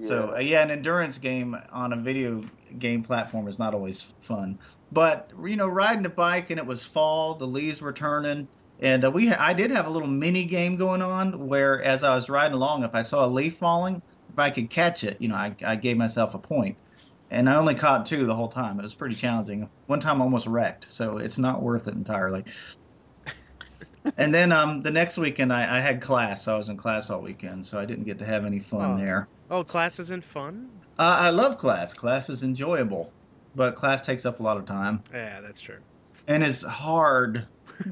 So uh, yeah, an endurance game on a video game platform is not always fun. But you know, riding a bike and it was fall, the leaves were turning, and uh, we I did have a little mini game going on where as I was riding along, if I saw a leaf falling, if I could catch it, you know, I, I gave myself a point. And I only caught two the whole time. It was pretty challenging. One time almost wrecked, so it's not worth it entirely. and then um, the next weekend I, I had class. So I was in class all weekend, so I didn't get to have any fun Oh. there. oh, class isn't fun. Uh, I love class. Class is enjoyable, but class takes up a lot of time Yeah, that's true. and it's hard.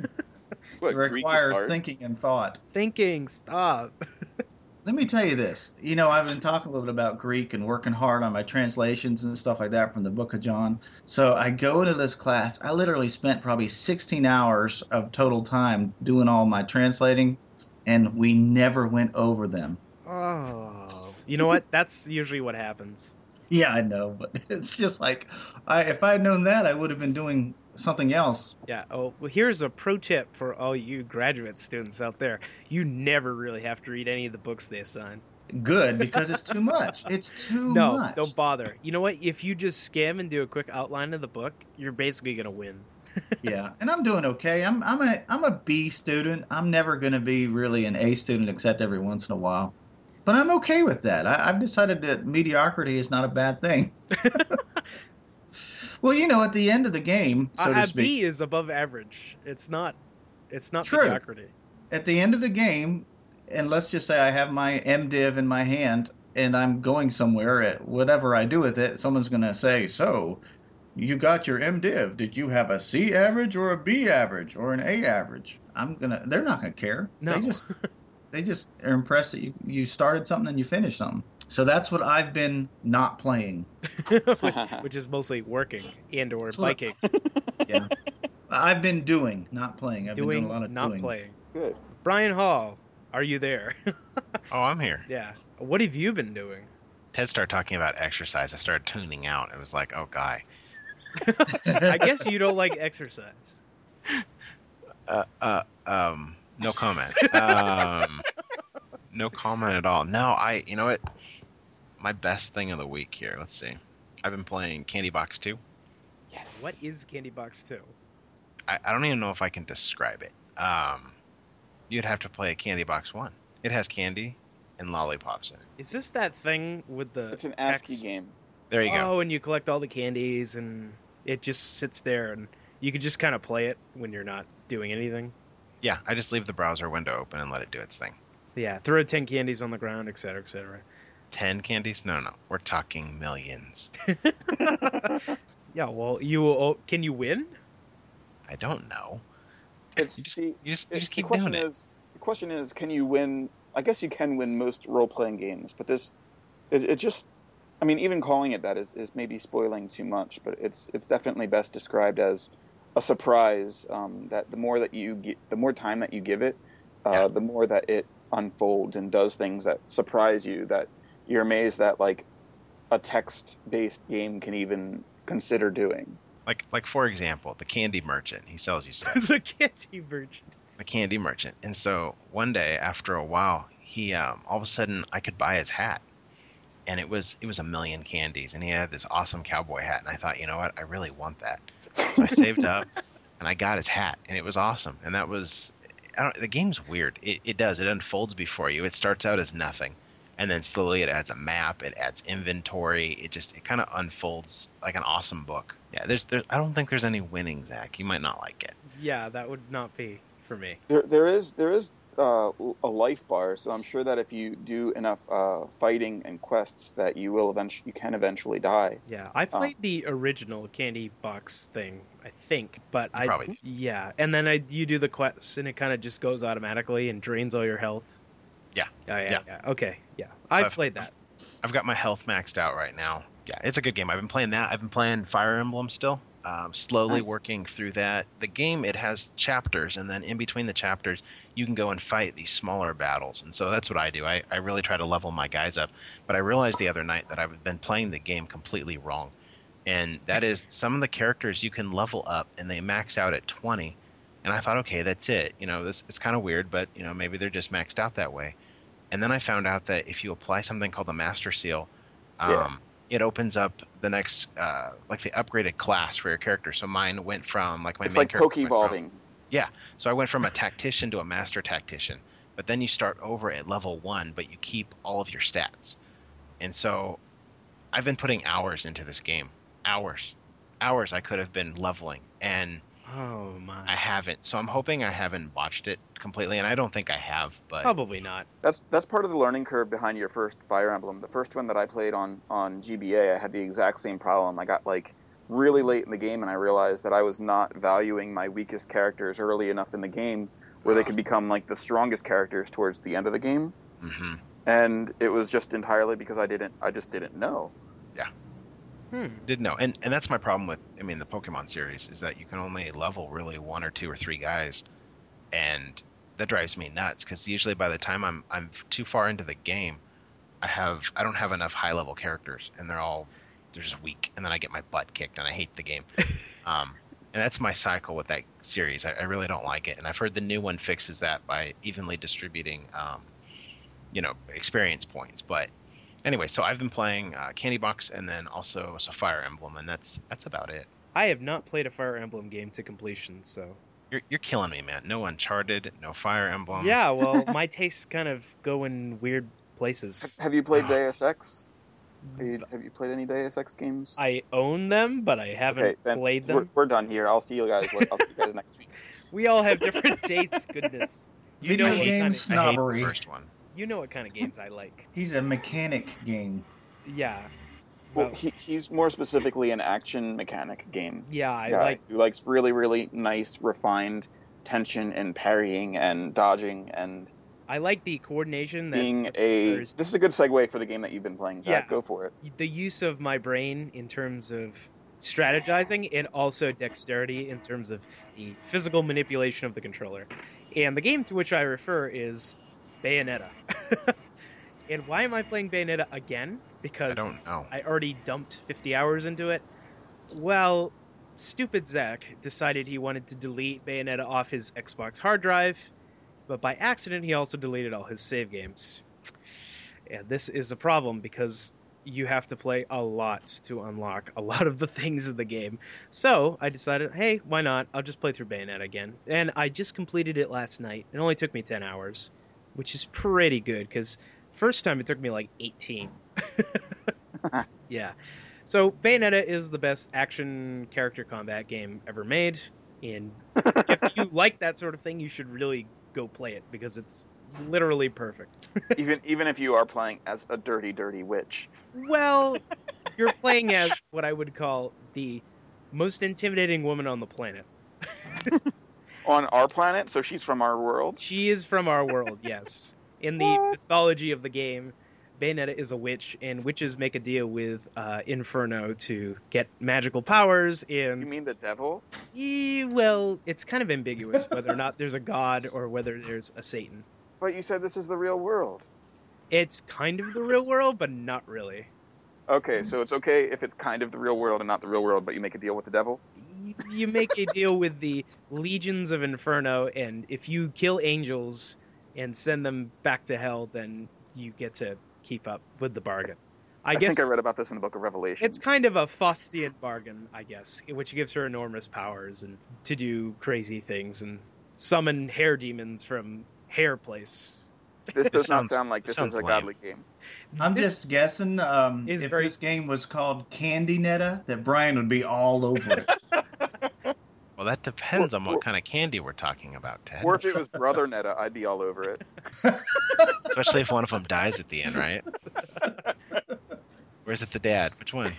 What, it requires hard? thinking and thought. Thinking. Stop. Let me tell you this. You know, I've been talking a little bit about Greek and working hard on my translations and stuff like that from the Book of John. So I go into this class. I literally spent probably 16 hours of total time doing all my translating, and we never went over them. Oh, you know what? That's usually what happens. Yeah, I know, but it's just like, I if I had known that, I would have been doing something else. Yeah. Oh, well, here's a pro tip for all you graduate students out there. You never really have to read any of the books they assign. Good because it's too much. It's too no, much. don't bother. You know what? If you just skim and do a quick outline of the book, you're basically gonna win. yeah, and I'm doing okay. I'm I'm a I'm a B student. I'm never going to be really an A student except every once in a while. But I'm okay with that. I, I've decided that mediocrity is not a bad thing. well, you know, at the end of the game, so Uh, to speak, B is above average. It's not. It's not True. mediocrity. at the end of the game, and let's just say I have my MDiv in my hand, and I'm going somewhere, at whatever I do with it, someone's going to say, "So, you got your MDiv? Did you have a C average or a B average or an A average?" I'm gonna. They're not gonna care. No. They just they just are impressed that you you started something and you finished something. So that's what I've been not playing. which is mostly working and or That's what I- biking, Yeah, I've been doing, not playing. I've been doing, doing a lot of not doing. playing. Good. Brian Hall, are you there? Oh, I'm here. yeah. What have you been doing? Ted started talking about exercise. I started tuning out. It was like, oh, guy. I guess you don't like exercise. Uh, uh, um, no comment. um, no comment at all. No, I. You know what? My best thing of the week here. Let's see. I've been playing Candy Box 2. Yes. What is Candy Box 2? I, I don't even know if I can describe it. Um, you'd have to play a Candy Box 1. It has candy and lollipops in it. Is this that thing with the It's an ASCII game. There you go. Oh, and you collect all the candies, and it just sits there, and you can just kind of play it when you're not doing anything. Yeah, I just leave the browser window open and let it do its thing. Yeah, throw ten candies on the ground, etc., etc. 10 candies? No, no. We're talking millions. yeah, well, you will, can you win? I don't know. It's You just, see, you just, you it- just the keep question doing it. is the question is can you win? I guess you can win most role playing games, but this it, it just I mean even calling it that is, is maybe spoiling too much, but it's it's definitely best described as a surprise. Um, that the more that you get, the more time that you give it, uh, Yeah. the more that it unfolds and does things that surprise you. That you're amazed that like a text based game can even consider doing. Like, like for example, the candy merchant. He sells you stuff. the candy merchant. the candy merchant. And so one day, after a while, he um, all of a sudden I could buy his hat, and it was it was a million candies, and he had this awesome cowboy hat, and I thought, you know what, I really want that. So I saved up, and I got his hat, and it was awesome. And that was, I don't, the game's weird. It it does it unfolds before you. It starts out as nothing, and then slowly it adds a map, it adds inventory. It just it kind of unfolds like an awesome book. Yeah, there's there's I don't think there's any winning, Zach. You might not like it. Yeah, that would not be for me. There, there is there is uh, a life bar, so I'm sure that if you do enough uh, fighting and quests, that you will eventually you can eventually die. Yeah, I played the original candy box thing, I think, but I probably yeah, and then I you do the quests and it kind of just goes automatically and drains all your health. Yeah. Oh, yeah, Yeah. yeah. Okay, yeah. I I've- played that. I've got my health maxed out right now. Yeah, it's a good game. I've been playing that. I've been playing Fire Emblem still. Um, slowly Nice. working through that. The game it has chapters, and then in between the chapters, you can go and fight these smaller battles. And so that's what I do. I, I really try to level my guys up. But I realized the other night that I've been playing the game completely wrong, and that is some of the characters you can level up, and they max out at 20. And I thought, okay, that's it. You know, this it's kind of weird, but you know, maybe they're just maxed out that way. And then I found out that if you apply something called the Master Seal, um, Yeah. it opens up the next, uh, like the upgraded class for your character. So mine went from like my it's main like character poke from- evolving. Yeah. So I went from a tactician to a master tactician, but then you start over at level one, but you keep all of your stats. And so I've been putting hours into this game. Hours. Hours I could have been leveling, and Oh my. I haven't. So I'm hoping I haven't watched it completely, and I don't think I have, but Probably not. That's that's part of the learning curve behind your first Fire Emblem. The first one that I played on on GBA, I had the exact same problem. I got like really late in the game, and I realized that I was not valuing my weakest characters early enough in the game, where they could become like the strongest characters towards the end of the game. hmm And it was just entirely because I didn't, I just didn't know. Hmm. didn't know. And and that's my problem with i mean the pokemon series is that you can only level really one or two or three guys and that drives me nuts because usually by the time i'm i'm too far into the game i have i don't have enough high level characters and they're all they're just weak and then i get my butt kicked and i hate the game. Um and that's my cycle with that series. I, I really don't like it and i've heard the new one fixes that by evenly distributing um you know experience points but anyway, so I've been playing uh, Candy Box and then also so Fire Emblem, and that's that's about it. I have not played a Fire Emblem game to completion, so You're you're killing me, man. No Uncharted, no Fire Emblem. yeah. Well, my tastes kind of go in weird places. Have you played Ah. Deus Ex? Have you, have you played any Deus Ex games? I own them, but I haven't okay, then played We're, them. we're done here. I'll see you guys. I'll see you guys next week. We all have different tastes. Goodness. You Video know game kind of- games I hate snobbery. the first one. You know what kind of games I like. He's a mechanic game. Yeah. Well, Well, he, he's more specifically an action mechanic game. yeah, I guy like who likes really, really nice, refined tension and parrying and dodging and I like the coordination that being a. there's- This is a good segue for the game that you've been playing, Zach. Yeah. Go for it. the use of my brain in terms of strategizing and also dexterity in terms of the physical manipulation of the controller. And the game to which I refer is Bayonetta. and why am I playing Bayonetta again? Because I don't know. I already dumped 50 hours into it. Well, stupid Zach decided he wanted to delete Bayonetta off his Xbox hard drive, but by accident he also deleted all his save games. And this is a problem because you have to play a lot to unlock a lot of the things in the game. So I decided, hey, why not? I'll just play through Bayonetta again. And I just completed it last night. It only took me 10 hours, which is pretty good because first time it took me like 18. yeah. So Bayonetta is the best action character combat game ever made. And if you like that sort of thing, you should really go play it because it's literally perfect. even even if you are playing as a dirty, dirty witch. Well, you're playing as what I would call the most intimidating woman on the planet. On our planet, so she's from our world. She is from our world, yes. In the What? mythology of the game, Bayonetta is a witch, and witches make a deal with uh, Inferno to get magical powers. You mean the devil? Eh, well, it's kind of ambiguous whether or not there's a god or whether there's a Satan. But you said this is the real world. It's kind of the real world, but not really. Okay, so it's okay if it's kind of the real world and not the real world, but you make a deal with the devil. you- you make a deal with the legions of Inferno, and if you kill angels and send them back to hell, then you get to keep up with the bargain. I, I, guess think I read about this in the Book of Revelation. it's kind of a Faustian bargain, I guess, which gives her enormous powers and to do crazy things and summon hair demons from Hair Place. This does not sound like this sounds is a lame. godly game. I'm This- just guessing um, if very- this game was called Candy Netta, that Brian would be all over it. Well, that depends Or- on or- what kind of candy we're talking about, Ted. Or if it was Brother Netta, I'd be all over it. Especially if one of them dies at the end, right? Where's it the dad? Which one?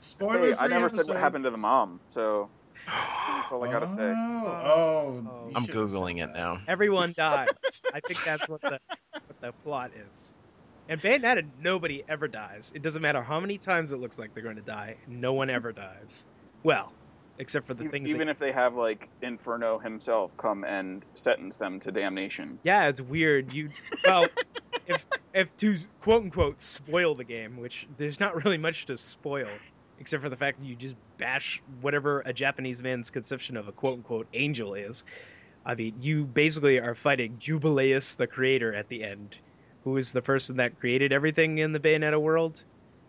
Spoiler Hey, I free never said what happened to the mom, so that's all I gotta say. Oh, oh. I'm googling it now. Everyone dies. I think that's what the what the plot is. And Bayonetta, nobody ever dies. It doesn't matter how many times it looks like they're going to die. No one ever dies. Well, except for the E- things. Even that, if they have like Inferno himself come and sentence them to damnation. yeah, it's weird. You well, if if to quote unquote spoil the game, which there's not really much to spoil, except for the fact that you just bash whatever a Japanese man's conception of a quote unquote angel is. I mean, you basically are fighting Jubileus, the creator, at the end, who is the person that created everything in the Bayonetta world,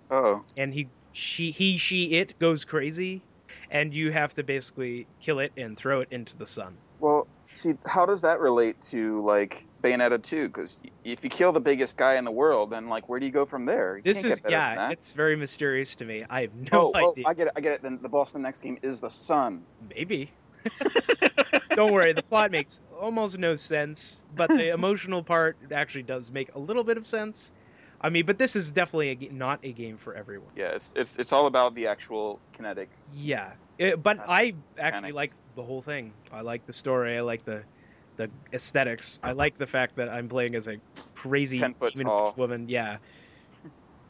Oh, and he, she, he, she, it goes crazy, and you have to basically kill it and throw it into the sun. well, see, how does that relate to like Bayonetta 2? Because if you kill the biggest guy in the world, then like where do you go from there? You This is get better than yeah, it's very mysterious to me. I have no oh, oh, idea. I get it. I get it. Then the boss in the next game is the sun. Maybe. Don't worry, the plot makes almost no sense, but the emotional part actually does make a little bit of sense. I mean, but this is definitely a, not a game for everyone. Yeah, it's it's it's all about the actual kinetic. Yeah, It- but I actually mechanics. like the whole thing. I like the story. I like the the aesthetics. I like the fact that I'm playing as a crazy 10 foot demon tall. woman. Yeah,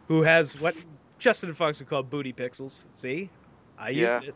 who has what Justin Fox would call booty pixels. See, I used Yeah. it.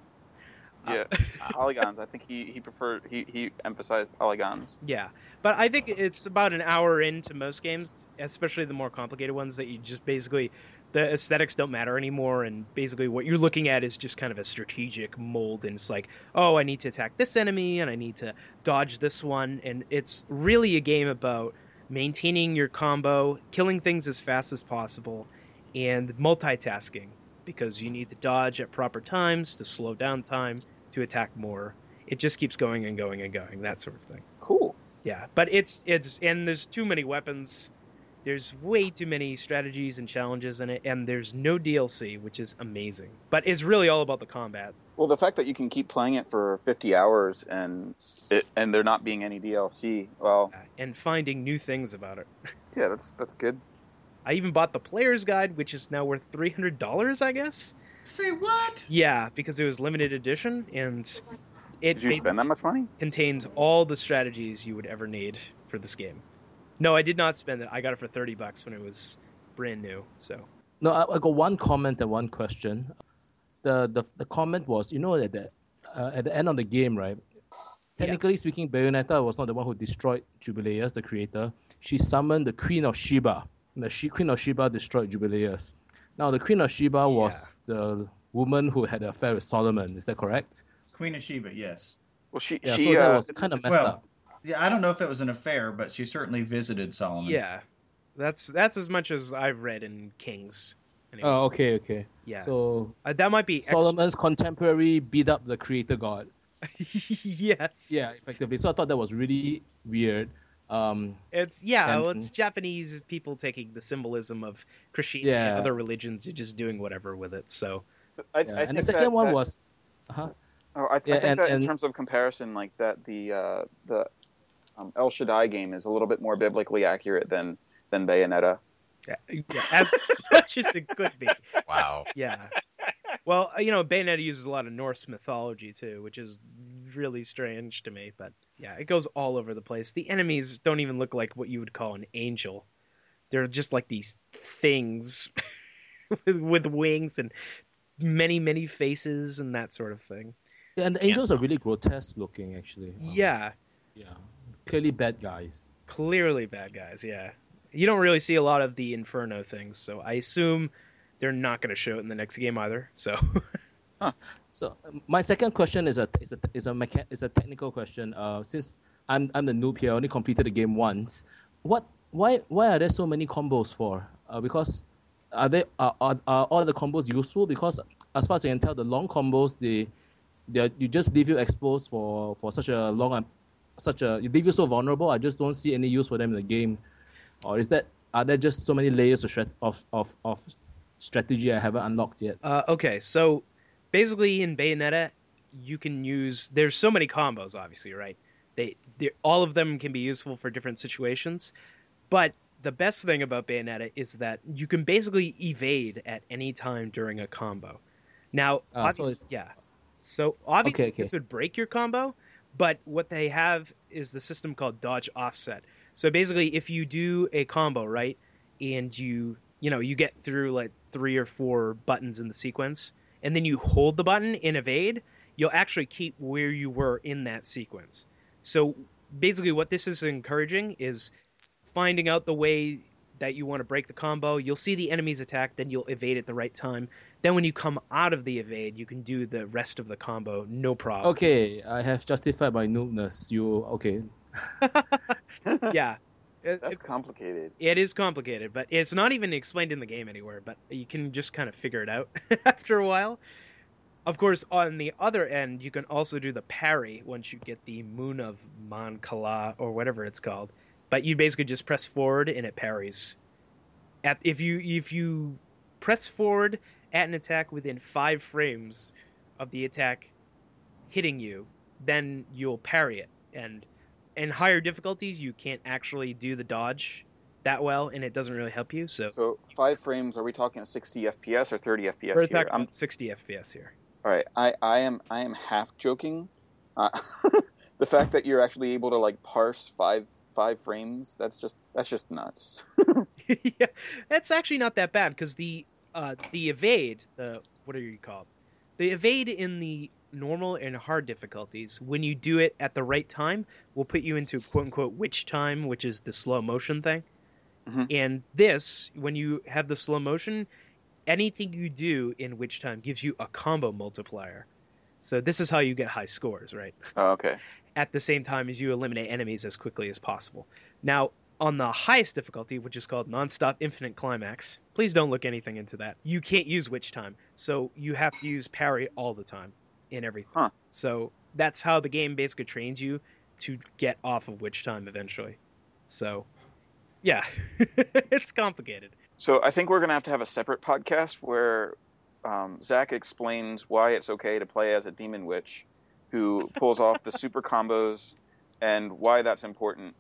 Yeah, Uh, polygons. I think he he preferred he he emphasized polygons. Yeah, but I think it's about an hour into most games, especially the more complicated ones, that you just basically the aesthetics don't matter anymore, and basically what you're looking at is just kind of a strategic mold, and it's like, oh, I need to attack this enemy, and I need to dodge this one, and it's really a game about maintaining your combo, killing things as fast as possible, and multitasking because you need to dodge at proper times to slow down time to attack more. It just keeps going and going and going, that sort of thing. Cool. Yeah, but it's it's and there's too many weapons, There's way too many strategies and challenges in it, and there's no DLC, which is amazing. But it's really all about the combat. Well, the fact that you can keep playing it for 50 hours and it, and there not being any DLC, well, and finding new things about it. yeah, that's that's good. I even bought the player's guide, which is now worth three hundred dollars, I guess. Say what? Yeah, because it was limited edition, and it Did you spend that much money? contains all the strategies you would ever need for this game. No, I did not spend it. I got it for thirty bucks when it was brand new. So No, I, I got one comment and one question. The the, the comment was, you know that the, uh, at the end of the game, right? Technically speaking, Bayonetta was not the one who destroyed Jubileus, the creator. She summoned the Queen of Sheba. The she, Queen of Sheba destroyed Jubileus. Now, the Queen of Sheba was the woman who had an affair with Solomon. Is that correct? Queen of Sheba, yes. Well, she Yeah, she so that uh, was kind of messed well, up. Yeah, I don't know if it was an affair, but she certainly visited Solomon. yeah, that's that's as much as I've read in Kings. Anyway, Oh, okay, okay. yeah, So uh, that might be ex- Solomon's contemporary beat up the creator god. yes. Yeah, effectively. So I thought that was really weird. Um, It's yeah, well, it's Japanese people taking the symbolism of Christianity Yeah. and other religions and just doing whatever with it. So I, yeah. I and the second that- one that- was, uh-huh. Oh, I, th- Yeah, I think and- that in and- terms of comparison, like that, the uh, the um, El Shaddai game is a little bit more biblically accurate than than Bayonetta. yeah, yeah, as much as it could be. Wow. Yeah. Well, uh, you know, Bayonetta uses a lot of Norse mythology too, which is really strange to me. But yeah, it goes all over the place. The enemies don't even look like what you would call an angel. They're just like these things with, with wings and many, many faces and that sort of thing. Yeah, and the angels are really grotesque looking, actually. Um, Yeah, Yeah. Clearly bad guys. clearly bad guys. Yeah, you don't really see a lot of the Inferno things, so I assume they're not going to show it in the next game either. So So um, my second question is a is a is a mecha- is a technical question. Uh, since I'm I'm the noob here, I only completed the game once. What why why are there so many combos for? Uh, because are they are, are, are all the combos useful? Because as far as I can tell, the long combos they they you just leave you exposed for for such a long um, such a you leave you so vulnerable. I just don't see any use for them in the game. Or is that are there just so many layers of of of, of strategy I haven't unlocked yet? Uh, okay, so basically in Bayonetta, you can use. There's so many combos, obviously, right? They, all of them can be useful for different situations, but the best thing about Bayonetta is that you can basically evade at any time during a combo. Now, Ah, so yeah, so obviously Okay, okay. this would break your combo, but what they have is the system called dodge offset. So basically, if you do a combo right, and you you know you get through like three or four buttons in the sequence, and then you hold the button in evade, you'll actually keep where you were in that sequence. So basically, what this is encouraging is finding out the way that you want to break the combo. You'll see the enemy's attack, then you'll evade at the right time. Then when you come out of the evade, you can do the rest of the combo no problem. Okay, I have justified my noobness. You okay? yeah. That's it- complicated. It is complicated, but it's not even explained in the game anywhere, but you can just kind of figure it out after a while. Of course, on the other end, you can also do the parry once you get the Moon of Mancala or whatever it's called. But you basically just press forward and it parries. At if you if you press forward at an attack within 5 frames of the attack hitting you, then you'll parry it. And in higher difficulties, you can't actually do the dodge that well, and it doesn't really help you. So So five frames. Are we talking 60 FPS or 30 FPS we're here? talking I'm, 60 FPS here. all right. I, I am I am half joking. Uh, the fact that you're actually able to like parse five five frames that's just that's just nuts. yeah, that's actually not that bad because the uh, the evade, the what are you called? The evade in the normal and hard difficulties, when you do it at the right time, we'll put you into quote unquote witch time, which is the slow motion thing. Mhm. And this, when you have the slow motion, anything you do in witch time gives you a combo multiplier. So this is how you get high scores, right? oh, okay. at the same time as you eliminate enemies as quickly as possible. Now, on the highest difficulty, which is called Nonstop Infinite Climax, please don't look anything into that. You can't use Witch Time, so you have to use parry all the time in everything. Huh. So that's how the game basically trains you to get off of Witch Time eventually. So Yeah, it's complicated. So I think we're gonna have to have a separate podcast where um, Zach explains why it's okay to play as a demon witch who pulls off the super combos and why that's important.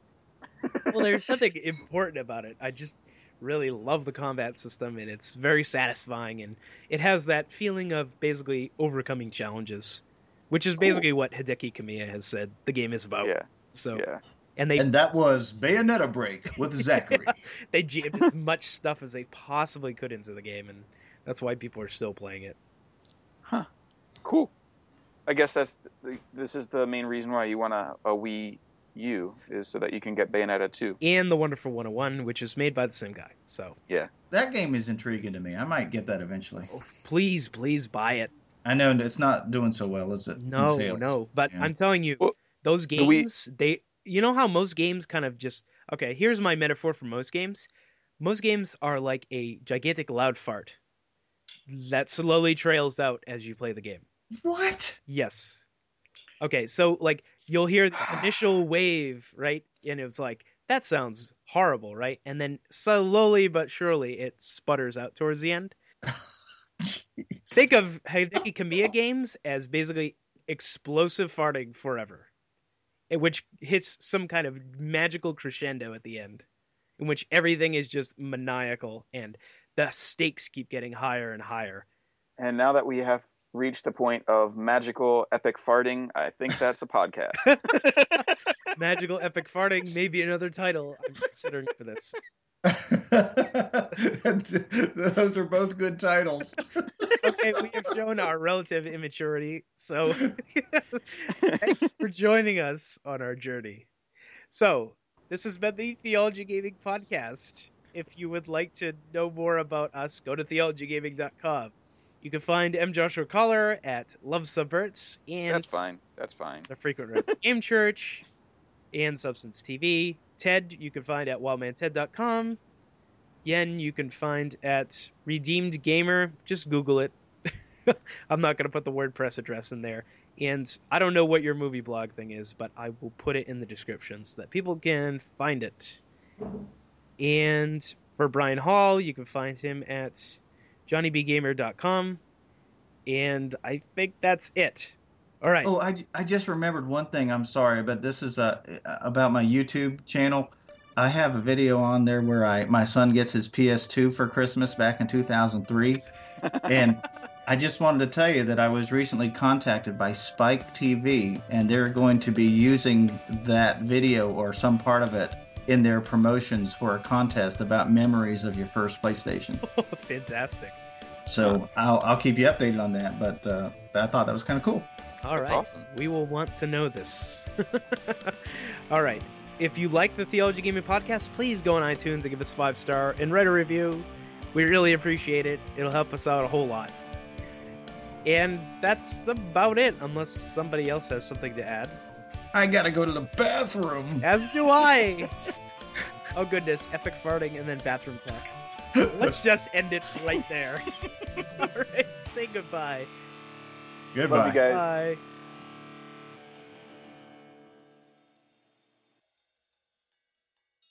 Well, there's nothing important about it. I just really love the combat system, and it's very satisfying, and it has that feeling of basically overcoming challenges, which is Cool. basically what Hideki Kamiya has said the game is about. Yeah, So, yeah. and they And that was Bayonetta Break with Zachary. they jammed as much stuff as they possibly could into the game, and that's why people are still playing it. Huh. Cool. I guess that's this is the main reason why you want a, a uh, Wii U is so that you can get Bayonetta 2. And the Wonderful 101, which is made by the same guy. So Yeah. that game is intriguing to me. I might get that eventually. Oh, please, please buy it. I know it's not doing so well, is it? No, no. But Yeah. I'm telling you, Well, those the Wii- games, they you know how most games kind of just okay, here's my metaphor for most games. Most games are like a gigantic loud fart that slowly trails out as you play the game. What? Yes. Okay, so like you'll hear the initial wave, right? And it's like that sounds horrible, right? And then slowly but surely it sputters out towards the end. Think of Hideki Kamiya games as basically explosive farting forever, which hits some kind of magical crescendo at the end, in which everything is just maniacal and the stakes keep getting higher and higher. And now that we have reached the point of magical epic farting, I think that's a podcast. Magical epic farting, maybe another title I'm considering for this. Those are both good titles. Okay, we have shown our relative immaturity, so thanks for joining us on our journey. So, this has been the Theology Gaming Podcast. If you would like to know more about us, go to theologygaming.com. You can find M. Joshua Cauller at Love Subverts and that's fine. That's fine. It's a frequent retro game church and Substance TV. Ted, you can find at wildmanted.com. Yen, you can find at Redeemed Gamer. Just Google it. I'm not going to put the WordPress address in there. And I don't know what your movie blog thing is, but I will put it in the description so that people can find it. And for Brian Hall, you can find him at johnnybgamer.com. And I think that's it. All right. Oh, I, I just remembered one thing. I'm sorry, but this is uh, about my YouTube channel. I have a video on there where I my son gets his PS2 for Christmas back in 2003, and I just wanted to tell you that I was recently contacted by Spike TV, and they're going to be using that video or some part of it in their promotions for a contest about memories of your first PlayStation. Fantastic. So I'll I'll keep you updated on that. But uh, I thought that was kind of cool. All right, That's awesome. We will want to know this. All right. If you like the Theology Gaming Podcast, please go on iTunes and give us five star and write a review. We really appreciate it. It'll help us out a whole lot. And that's about it, unless somebody else has something to add. I gotta go to the bathroom. As do I. oh goodness, epic farting and then bathroom talk. Let's just end it right there. All right, say goodbye. Goodbye. Love you guys. Bye.